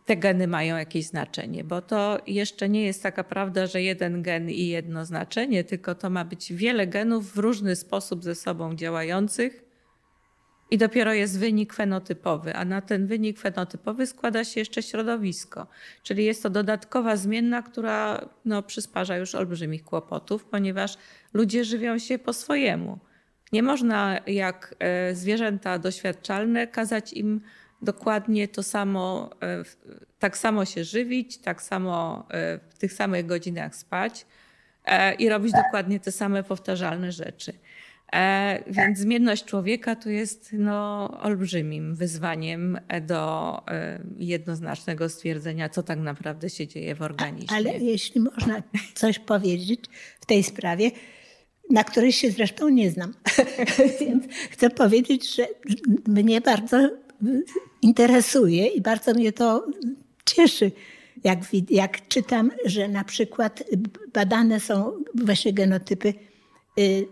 te geny mają jakieś znaczenie, bo to jeszcze nie jest taka prawda, że jeden gen i jedno znaczenie, tylko to ma być wiele genów w różny sposób ze sobą działających i dopiero jest wynik fenotypowy, a na ten wynik fenotypowy składa się jeszcze środowisko. Czyli jest to dodatkowa zmienna, która no, przysparza już olbrzymich kłopotów, ponieważ ludzie żywią się po swojemu. Nie można jak e, zwierzęta doświadczalne kazać im dokładnie to samo, e, tak samo się żywić, tak samo e, w tych samych godzinach spać i robić dokładnie te same powtarzalne rzeczy. E, więc zmienność człowieka tu jest no, olbrzymim wyzwaniem do e, jednoznacznego stwierdzenia, co tak naprawdę się dzieje w organizmie. Ale jeśli można coś powiedzieć w tej sprawie, na której się zresztą nie znam, więc chcę powiedzieć, że mnie bardzo interesuje i bardzo mnie to cieszy, jak, jak czytam, że na przykład badane są właśnie genotypy y,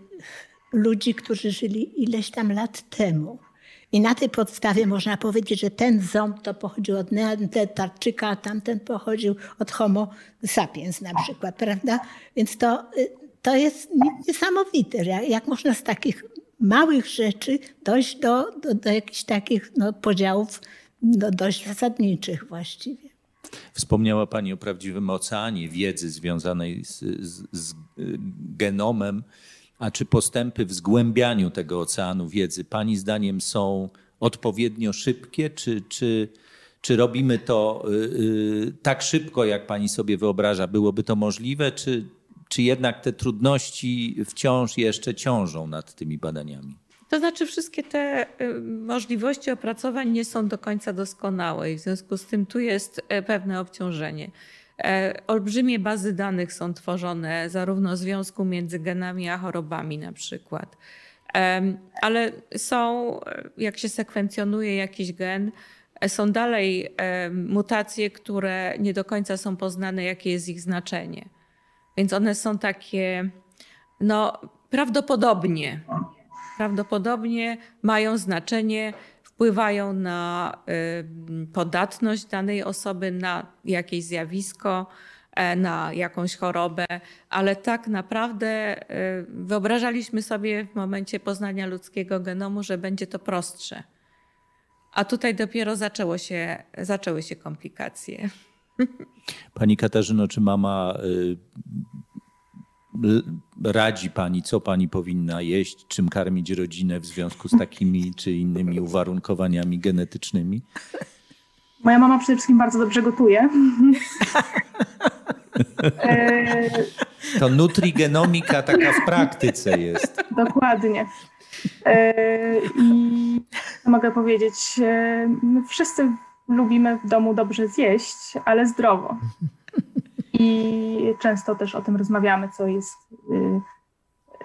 ludzi, którzy żyli ileś tam lat temu. I na tej podstawie można powiedzieć, że ten ząb to pochodził od Neandertalczyka, a tamten pochodził od Homo sapiens na przykład, prawda? Więc to, y, to jest niesamowite, jak można z takich małych rzeczy dojść do, do, do jakichś takich no, podziałów no, dość zasadniczych właściwie. Wspomniała Pani o prawdziwym oceanie wiedzy związanej z, z, z genomem. A czy postępy w zgłębianiu tego oceanu wiedzy Pani zdaniem są odpowiednio szybkie, czy, czy, czy robimy to yy, tak szybko, jak Pani sobie wyobraża? Byłoby to możliwe, czy, czy jednak te trudności wciąż jeszcze ciążą nad tymi badaniami? To znaczy, wszystkie te y, możliwości opracowań nie są do końca doskonałe i w związku z tym tu jest e, pewne obciążenie. E, olbrzymie bazy danych są tworzone, zarówno w związku między genami a chorobami na przykład. Ale są, jak się sekwencjonuje jakiś gen, są dalej mutacje, które nie do końca są poznane, jakie jest ich znaczenie. Więc one są takie, no prawdopodobnie, prawdopodobnie mają znaczenie wpływają na podatność danej osoby na jakieś zjawisko, e, na jakąś chorobę, ale tak naprawdę y, wyobrażaliśmy sobie w momencie poznania ludzkiego genomu, że będzie to prostsze. A tutaj dopiero zaczęło się, zaczęły się komplikacje. Pani Katarzyno, czy mama y, radzi pani, co pani powinna jeść, czym karmić rodzinę w związku z takimi czy innymi uwarunkowaniami genetycznymi? Moja mama przede wszystkim bardzo dobrze gotuje. to nutrigenomika taka w praktyce jest. Dokładnie. E, I mogę powiedzieć, e, my wszyscy lubimy w domu dobrze zjeść, ale zdrowo. I często też o tym rozmawiamy, co jest y,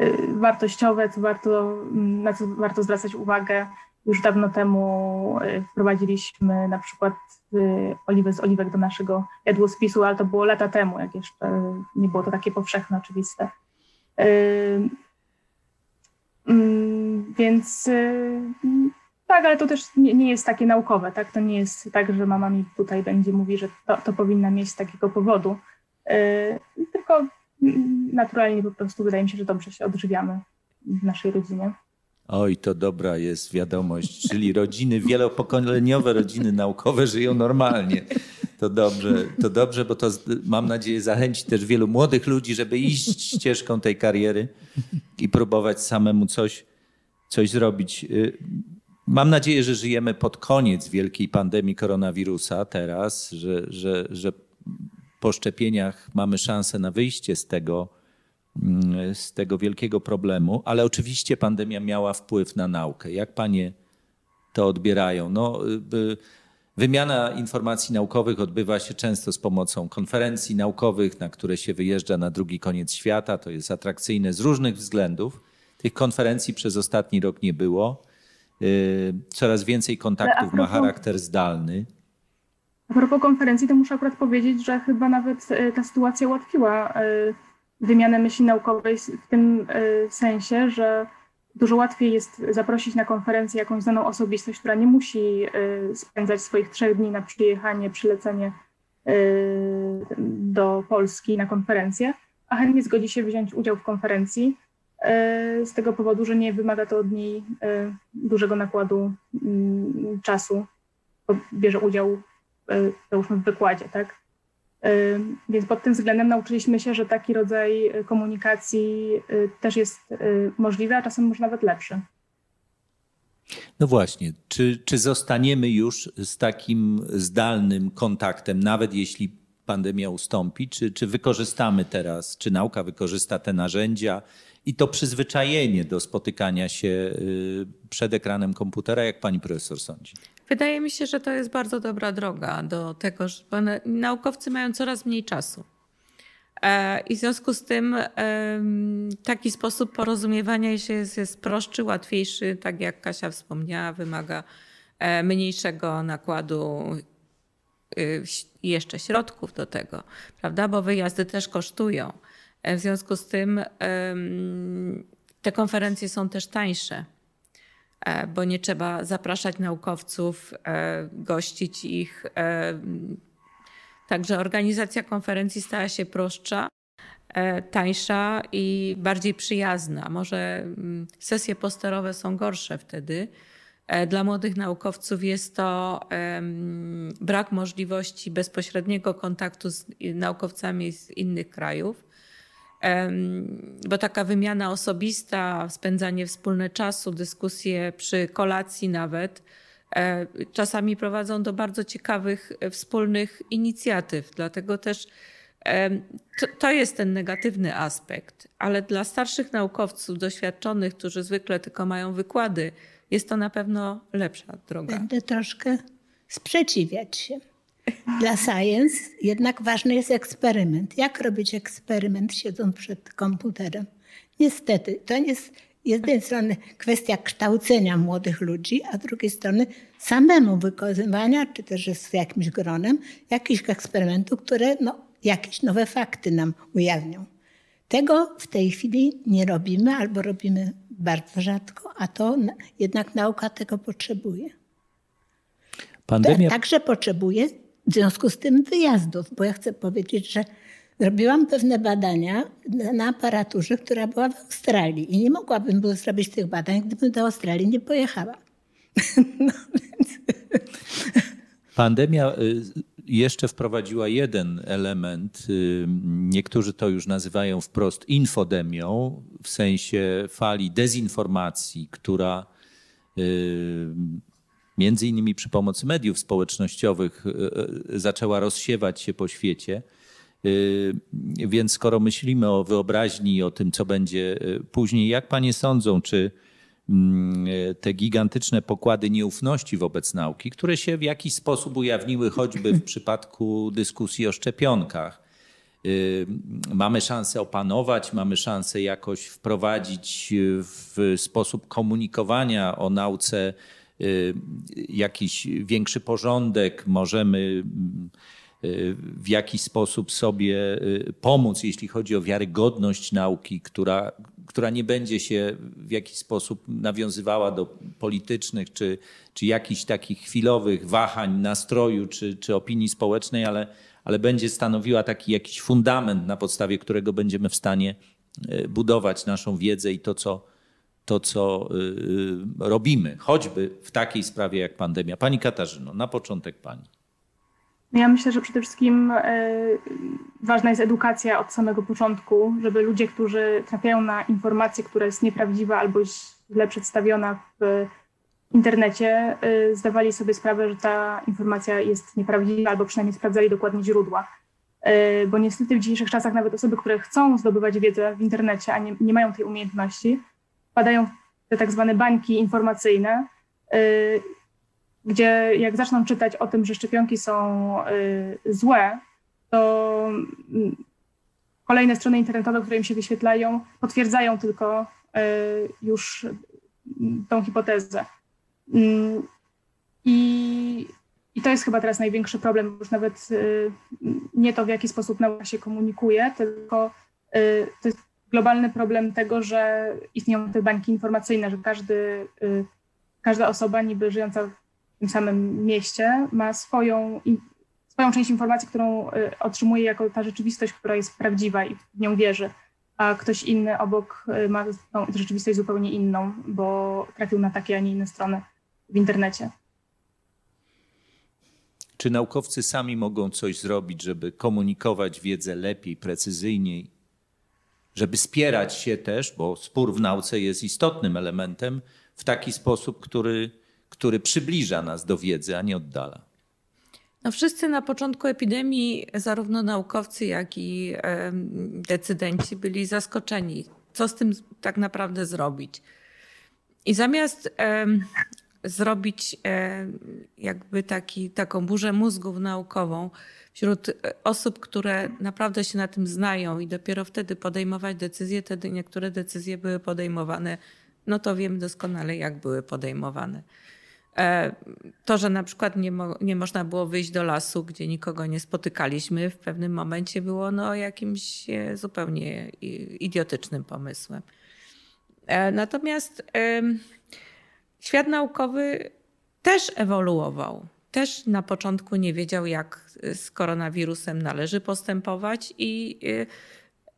y, wartościowe, co warto, na co warto zwracać uwagę. Już dawno temu y, wprowadziliśmy na przykład oliwę z oliwek do naszego jadłospisu, ale to było lata temu, jak jeszcze nie było to takie powszechne, oczywiste. Mm, więc tak, ale to też nie, nie, jest takie naukowe, tak? To nie jest tak, że mama mi tutaj będzie mówi, że to, to powinna mieć z takiego powodu. E, tylko naturalnie po prostu wydaje mi się, że dobrze się odżywiamy w naszej rodzinie. Oj, to dobra jest wiadomość, czyli rodziny wielopokoleniowe, rodziny naukowe żyją normalnie. To dobrze, to dobrze, bo to mam nadzieję zachęci też wielu młodych ludzi, żeby iść ścieżką tej kariery i próbować samemu coś, coś zrobić. Y, mam nadzieję, że żyjemy pod koniec wielkiej pandemii koronawirusa teraz, że, że, że po szczepieniach mamy szansę na wyjście z tego, mm, z tego wielkiego problemu, ale oczywiście pandemia miała wpływ na naukę. Jak panie to odbierają? No, y, wymiana informacji naukowych odbywa się często z pomocą konferencji naukowych, na które się wyjeżdża na drugi koniec świata. To jest atrakcyjne z różnych względów. Tych konferencji przez ostatni rok nie było. Y, coraz więcej kontaktów ma charakter zdalny. A propos konferencji, to muszę akurat powiedzieć, że chyba nawet e, ta sytuacja ułatwiła e, wymianę myśli naukowej w tym sensie, że dużo łatwiej jest zaprosić na konferencję jakąś znaną osobistość, która nie musi spędzać swoich trzech dni na przyjechanie, przylecenie do Polski na konferencję, a chętnie zgodzi się wziąć udział w konferencji z tego powodu, że nie wymaga to od niej dużego nakładu mm, czasu, bo bierze udział E, załóżmy w wykładzie, tak? E, więc pod tym względem nauczyliśmy się, że taki rodzaj komunikacji e, też jest możliwy, a czasem może nawet lepszy. No właśnie, czy, czy zostaniemy już z takim zdalnym kontaktem, nawet jeśli pandemia ustąpi, czy, czy wykorzystamy teraz, czy nauka wykorzysta te narzędzia i to przyzwyczajenie do spotykania się y, przed ekranem komputera, jak pani profesor sądzi? Wydaje mi się, że to jest bardzo dobra droga do tego, że naukowcy mają coraz mniej czasu. E, I w związku z tym taki sposób porozumiewania się jest, jest prostszy, łatwiejszy, tak jak Kasia wspomniała, wymaga e, mniejszego nakładu y, jeszcze środków do tego, prawda? Bo wyjazdy też kosztują. E, w związku z tym te konferencje są też tańsze, bo nie trzeba zapraszać naukowców, gościć ich Także organizacja konferencji stała się prostsza, e, tańsza i bardziej przyjazna. Może mm, sesje posterowe są gorsze wtedy. E, dla młodych naukowców jest to brak możliwości bezpośredniego kontaktu z naukowcami z innych krajów, bo taka wymiana osobista, spędzanie wspólne czasu, dyskusje przy kolacji nawet, E, czasami prowadzą do bardzo ciekawych e, wspólnych inicjatyw. Dlatego też to, to, jest ten negatywny aspekt, ale dla starszych naukowców, doświadczonych, którzy zwykle tylko mają wykłady, jest to na pewno lepsza droga. Będę troszkę sprzeciwiać się. Dla science jednak ważny jest eksperyment. Jak robić eksperyment siedząc przed komputerem? Niestety, to jest z jednej strony kwestia kształcenia młodych ludzi, a z drugiej strony samemu wykonywania, czy też z jakimś gronem, jakichś eksperymentów, które no, jakieś nowe fakty nam ujawnią. Tego w tej chwili nie robimy albo robimy bardzo rzadko, a to jednak nauka tego potrzebuje. Pandemia... Także potrzebuje w związku z tym wyjazdów, bo ja chcę powiedzieć, że Robiłam pewne badania na aparaturze, która była w Australii i nie mogłabym było zrobić tych badań, gdybym do Australii nie pojechała. No. Pandemia y, jeszcze wprowadziła jeden element. Y, niektórzy to już nazywają wprost infodemią, w sensie fali dezinformacji, która y, między innymi przy pomocy mediów społecznościowych zaczęła rozsiewać się po świecie. Y, więc skoro myślimy o wyobraźni i o tym, co będzie później, jak panie sądzą, czy mm, te gigantyczne pokłady nieufności wobec nauki, które się w jakiś sposób ujawniły choćby w przypadku dyskusji o szczepionkach, mamy szansę opanować, mamy szansę jakoś wprowadzić w sposób komunikowania o nauce jakiś większy porządek, możemy w jakiś sposób sobie y, pomóc, jeśli chodzi o wiarygodność nauki, która, która nie będzie się w jakiś sposób nawiązywała do politycznych czy, czy jakichś takich chwilowych wahań nastroju czy, czy opinii społecznej, ale, ale będzie stanowiła taki jakiś fundament, na podstawie którego będziemy w stanie y, budować naszą wiedzę i to, co, to, co y, robimy, choćby w takiej sprawie jak pandemia. Pani Katarzyno, na początek pani. Ja myślę, że przede wszystkim e, ważna jest edukacja od samego początku, żeby ludzie, którzy trafiają na informację, która jest nieprawdziwa albo źle przedstawiona w internecie, e, zdawali sobie sprawę, że ta informacja jest nieprawdziwa albo przynajmniej sprawdzali dokładnie źródła. E, bo niestety w dzisiejszych czasach nawet osoby, które chcą zdobywać wiedzę w internecie, a nie, nie mają tej umiejętności, wpadają w te tak zwane bańki informacyjne gdzie jak zaczną czytać o tym, że szczepionki są y, złe, to mm, kolejne strony internetowe, które im się wyświetlają, potwierdzają tylko y, już tą hipotezę. Mm, I, I to jest chyba teraz największy problem, już nawet y, nie to, w jaki sposób nauka się komunikuje, tylko to jest globalny problem tego, że istnieją te bańki informacyjne, że każdy, każda osoba niby żyjąca tym samym mieście, ma swoją, swoją część informacji, którą y, otrzymuje jako ta rzeczywistość, która jest prawdziwa i w nią wierzy, a ktoś inny obok y, ma tą rzeczywistość zupełnie inną, bo trafił na takie, a nie inne strony w internecie. Czy naukowcy sami mogą coś zrobić, żeby komunikować wiedzę lepiej, precyzyjniej, żeby spierać się też, bo spór w nauce jest istotnym elementem, w taki sposób, który który przybliża nas do wiedzy, a nie oddala. No wszyscy na początku epidemii, zarówno naukowcy, jak i decydenci, byli zaskoczeni co z tym tak naprawdę zrobić. I zamiast zrobić jakby taki, taką burzę mózgów naukową wśród osób, które naprawdę się na tym znają i dopiero wtedy podejmować decyzje, wtedy niektóre decyzje były podejmowane, no to wiemy doskonale, jak były podejmowane. E, to, że na przykład nie, mo nie można było wyjść do lasu, gdzie nikogo nie spotykaliśmy, w pewnym momencie było no, jakimś e, zupełnie idiotycznym pomysłem. E, natomiast świat naukowy też ewoluował. Też na początku nie wiedział, jak z koronawirusem należy postępować, i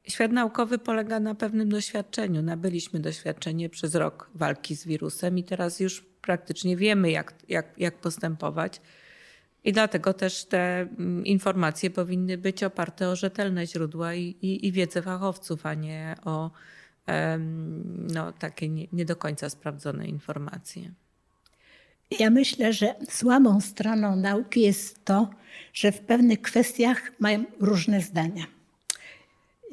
świat naukowy polega na pewnym doświadczeniu. Nabyliśmy doświadczenie przez rok walki z wirusem, i teraz już praktycznie wiemy, jak, jak, jak postępować. I dlatego też te mm, informacje powinny być oparte o rzetelne źródła i, i, i wiedzę fachowców, a nie o no, takie nie, nie do końca sprawdzone informacje. Ja myślę, że słabą stroną nauki jest to, że w pewnych kwestiach mają różne zdania.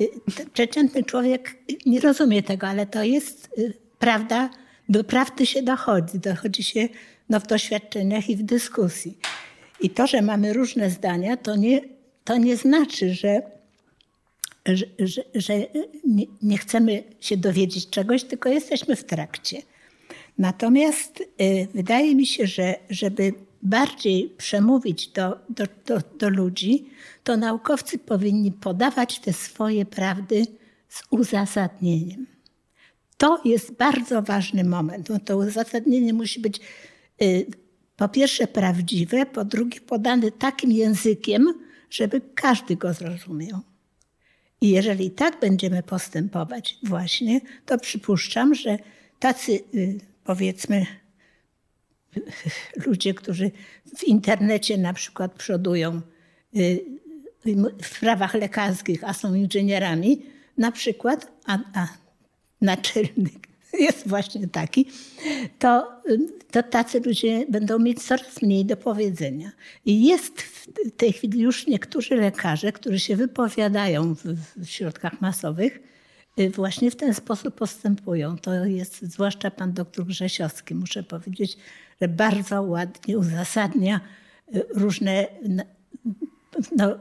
Y, przeciętny człowiek nie rozumie tego, ale to jest y, prawda do prawdy się dochodzi. Dochodzi się no, w doświadczeniach i w dyskusji. I to, że mamy różne zdania, to nie, to nie znaczy, że, że, że, że nie, nie, chcemy się dowiedzieć czegoś, tylko jesteśmy w trakcie. Natomiast y, wydaje mi się, że żeby bardziej przemówić do, do, do, do ludzi, to naukowcy powinni podawać te swoje prawdy z uzasadnieniem. To jest bardzo ważny moment. No to uzasadnienie musi być y, po pierwsze prawdziwe, po drugie podane takim językiem, żeby każdy go zrozumiał. I jeżeli tak będziemy postępować właśnie, to przypuszczam, że tacy y, powiedzmy ludzie, którzy w internecie na przykład przodują y, w sprawach lekarskich, a są inżynierami, na przykład, a, a naczelnik jest właśnie taki, to, to tacy ludzie będą mieć coraz mniej do powiedzenia. I jest w tej chwili już niektórzy lekarze, którzy się wypowiadają w, w środkach masowych, właśnie w ten sposób postępują. To jest zwłaszcza pan doktor Grzesiowski, muszę powiedzieć, że bardzo ładnie uzasadnia y, różne no,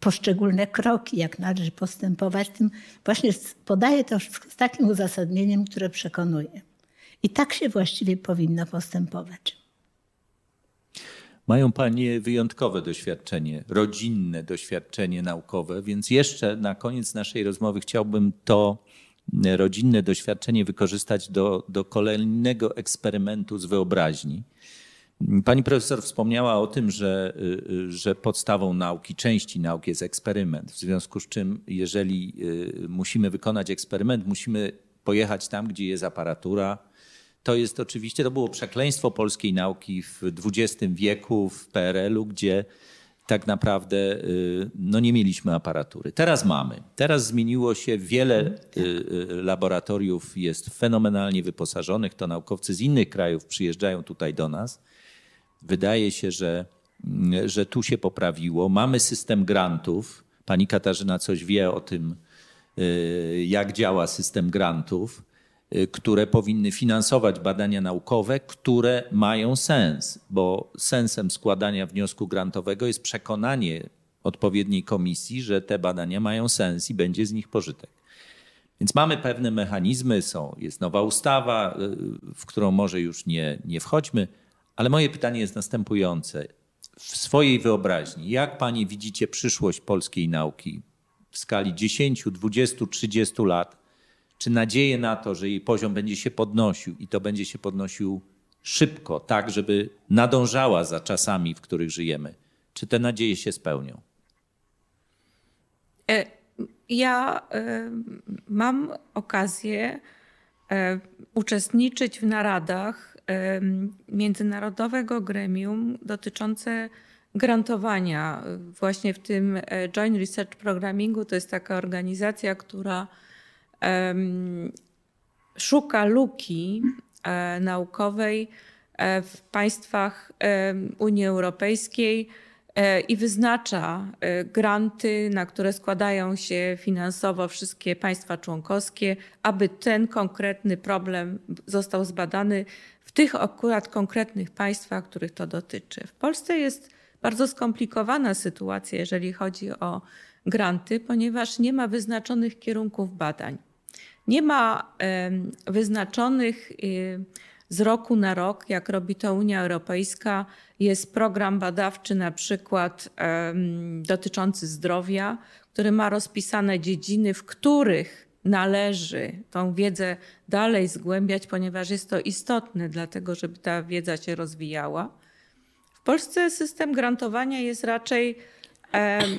poszczególne kroki, jak należy postępować, tym właśnie podaje to wszystko z takim uzasadnieniem, które przekonuje. I tak się właściwie powinno postępować. Mają Panie wyjątkowe doświadczenie, rodzinne doświadczenie naukowe, więc jeszcze na koniec naszej rozmowy chciałbym to rodzinne doświadczenie wykorzystać do, do kolejnego eksperymentu z wyobraźni. Pani profesor wspomniała o tym, że, y, y, że podstawą nauki, części nauki jest eksperyment. W związku z czym, jeżeli y, musimy wykonać eksperyment, musimy pojechać tam, gdzie jest aparatura. To jest oczywiście, to było przekleństwo polskiej nauki w XX wieku, w PRL-u, gdzie tak naprawdę no nie mieliśmy aparatury. Teraz mamy. Teraz zmieniło się wiele laboratoriów, jest fenomenalnie wyposażonych. To naukowcy z innych krajów przyjeżdżają tutaj do nas Wydaje się, że, że tu się poprawiło. Mamy system grantów. Pani Katarzyna coś wie o tym, y, jak działa system grantów, y, które powinny finansować badania naukowe, które mają sens, bo sensem składania wniosku grantowego jest przekonanie odpowiedniej komisji, że te badania mają sens i będzie z nich pożytek. Więc mamy pewne mechanizmy, są, jest nowa ustawa, y, w którą może już nie, nie wchodźmy. Ale moje pytanie jest następujące. W swojej wyobraźni, jak Panie widzicie przyszłość polskiej nauki w skali 10, 20, 30 lat? Czy nadzieję na to, że jej poziom będzie się podnosił i to będzie się podnosił szybko, tak żeby nadążała za czasami, w których żyjemy? Czy te nadzieje się spełnią? E, ja e, mam okazję e, uczestniczyć w naradach międzynarodowego gremium dotyczące grantowania właśnie w tym Joint Research Programmingu. To jest taka organizacja, która szuka luki e, naukowej e, w państwach Unii Europejskiej e, i wyznacza granty, na które składają się finansowo wszystkie państwa członkowskie, aby ten konkretny problem został zbadany w tych akurat konkretnych państwach, których to dotyczy. W Polsce jest bardzo skomplikowana sytuacja, jeżeli chodzi o granty, ponieważ nie ma wyznaczonych kierunków badań. Nie ma wyznaczonych y, z roku na rok, jak robi to Unia Europejska, jest program badawczy na przykład dotyczący zdrowia, który ma rozpisane dziedziny, w których należy tą wiedzę dalej zgłębiać, ponieważ jest to istotne, dlatego żeby ta wiedza się rozwijała. W Polsce system grantowania jest raczej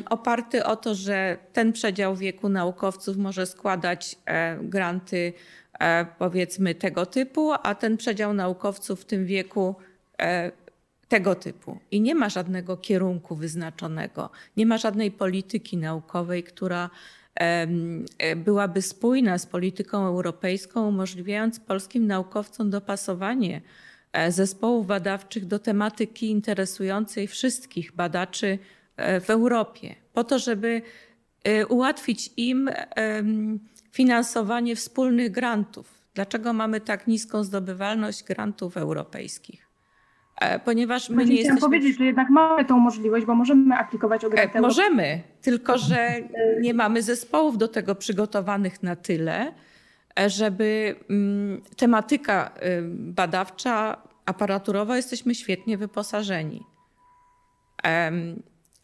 oparty o to, że ten przedział wieku naukowców może składać e, granty e, powiedzmy tego typu, a ten przedział naukowców w tym wieku e, tego typu. I nie ma żadnego kierunku wyznaczonego, nie ma żadnej polityki naukowej, która byłaby spójna z polityką europejską, umożliwiając polskim naukowcom dopasowanie zespołów badawczych do tematyki interesującej wszystkich badaczy w Europie, po to, żeby e, ułatwić im finansowanie wspólnych grantów. Dlaczego mamy tak niską zdobywalność grantów europejskich? E, ponieważ my nie jesteśmy... powiedzieć, że jednak mamy tą możliwość, bo możemy aplikować o granty Możemy, tylko że nie mamy zespołów do tego przygotowanych na tyle, żeby mm, tematyka badawcza, aparaturowa jesteśmy świetnie wyposażeni.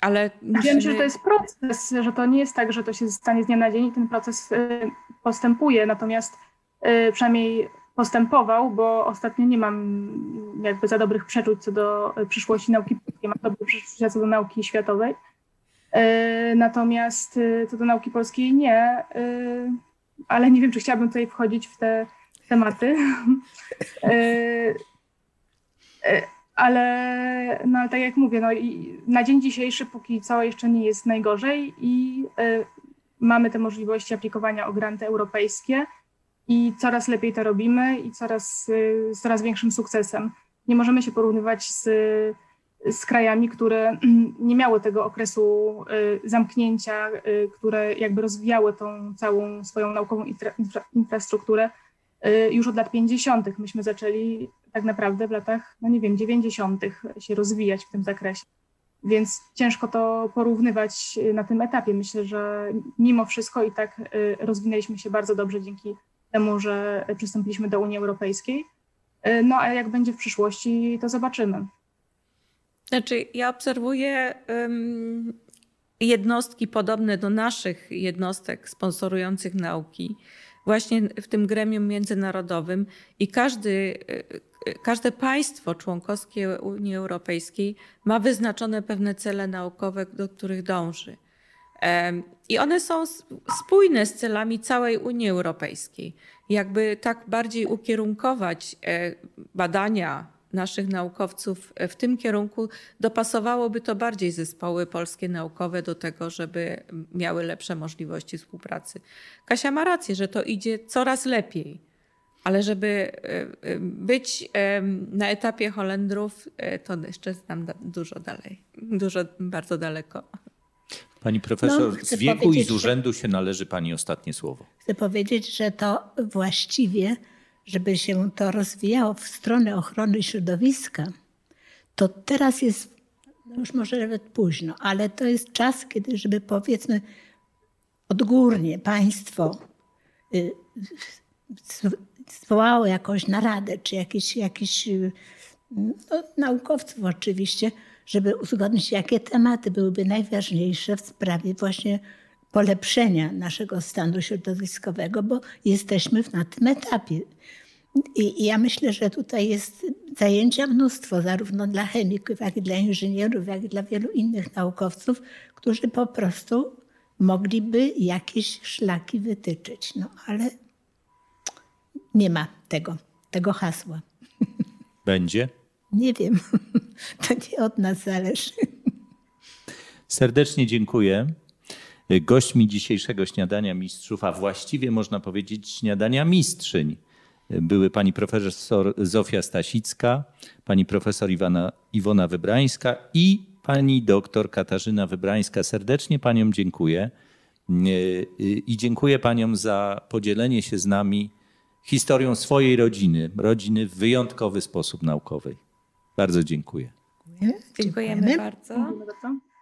Ale musimy... Wiem, że to jest proces, że to nie jest tak, że to się stanie z dnia na dzień i ten proces y, postępuje, natomiast y, przynajmniej postępował, bo ostatnio nie mam jakby za dobrych przeczuć co do przyszłości nauki polskiej, mam dobre przeczucia co do nauki światowej. Y, natomiast co do nauki polskiej nie, ale nie wiem, czy chciałabym tutaj wchodzić w te tematy. ale no, tak jak mówię, no, na dzień dzisiejszy póki co jeszcze nie jest najgorzej i y, mamy te możliwości aplikowania o granty europejskie i coraz lepiej to robimy i coraz, y, z coraz większym sukcesem. Nie możemy się porównywać z, z krajami, które nie miały tego okresu y, zamknięcia, które jakby rozwijały tą całą swoją naukową infra, infrastrukturę już od lat 50. Myśmy zaczęli tak naprawdę w latach, no nie wiem, 90. się rozwijać w tym zakresie. Więc ciężko to porównywać y, na tym etapie. Myślę, że mimo wszystko i tak y, rozwinęliśmy się bardzo dobrze dzięki temu, że przystąpiliśmy do Unii Europejskiej. Y, no a jak będzie w przyszłości, to zobaczymy. Znaczy, ja obserwuję um, jednostki podobne do naszych jednostek sponsorujących nauki, właśnie w tym gremium międzynarodowym i każdy każde państwo członkowskie Unii Europejskiej ma wyznaczone pewne cele naukowe, do których dąży. I one są spójne z celami całej Unii Europejskiej. Jakby tak bardziej ukierunkować e, badania naszych naukowców w tym kierunku, dopasowałoby to bardziej zespoły polskie naukowe do tego, żeby miały lepsze możliwości współpracy. Kasia ma rację, że to idzie coraz lepiej ale żeby e, e, być na etapie Holendrów, e, to jeszcze znam dużo dalej, dużo bardzo daleko. Pani profesor, no, z wieku i z urzędu się należy pani ostatnie słowo. Chcę powiedzieć, że to właściwie, żeby się to rozwijało w stronę ochrony środowiska, to teraz jest, no już może nawet późno, ale to jest czas, kiedy, żeby powiedzmy odgórnie państwo y, zwołało jakąś naradę, czy jakiś, jakiś y, no, naukowców oczywiście, żeby uzgodnić, jakie tematy byłyby najważniejsze w sprawie właśnie polepszenia naszego stanu środowiskowego, bo jesteśmy na tym etapie. I, I, ja myślę, że tutaj jest zajęcia mnóstwo, zarówno dla chemików, jak i dla inżynierów, jak i dla wielu innych naukowców, którzy po prostu mogliby jakieś szlaki wytyczyć. No ale nie ma tego, tego hasła. Będzie? Nie wiem. To nie od nas zależy. Serdecznie dziękuję. Gośćmi dzisiejszego śniadania mistrzów, a właściwie można powiedzieć śniadania mistrzyń, były pani profesor Zofia Stasicka, pani profesor Iwana, Iwona Wybrańska i Pani doktor Katarzyna Wybrańska. Serdecznie Paniom dziękuję. Y, I dziękuję Paniom za podzielenie się z nami historią swojej rodziny, rodziny w wyjątkowy sposób naukowej. Bardzo dziękuję. Dziękujemy bardzo. Dziękuję bardzo.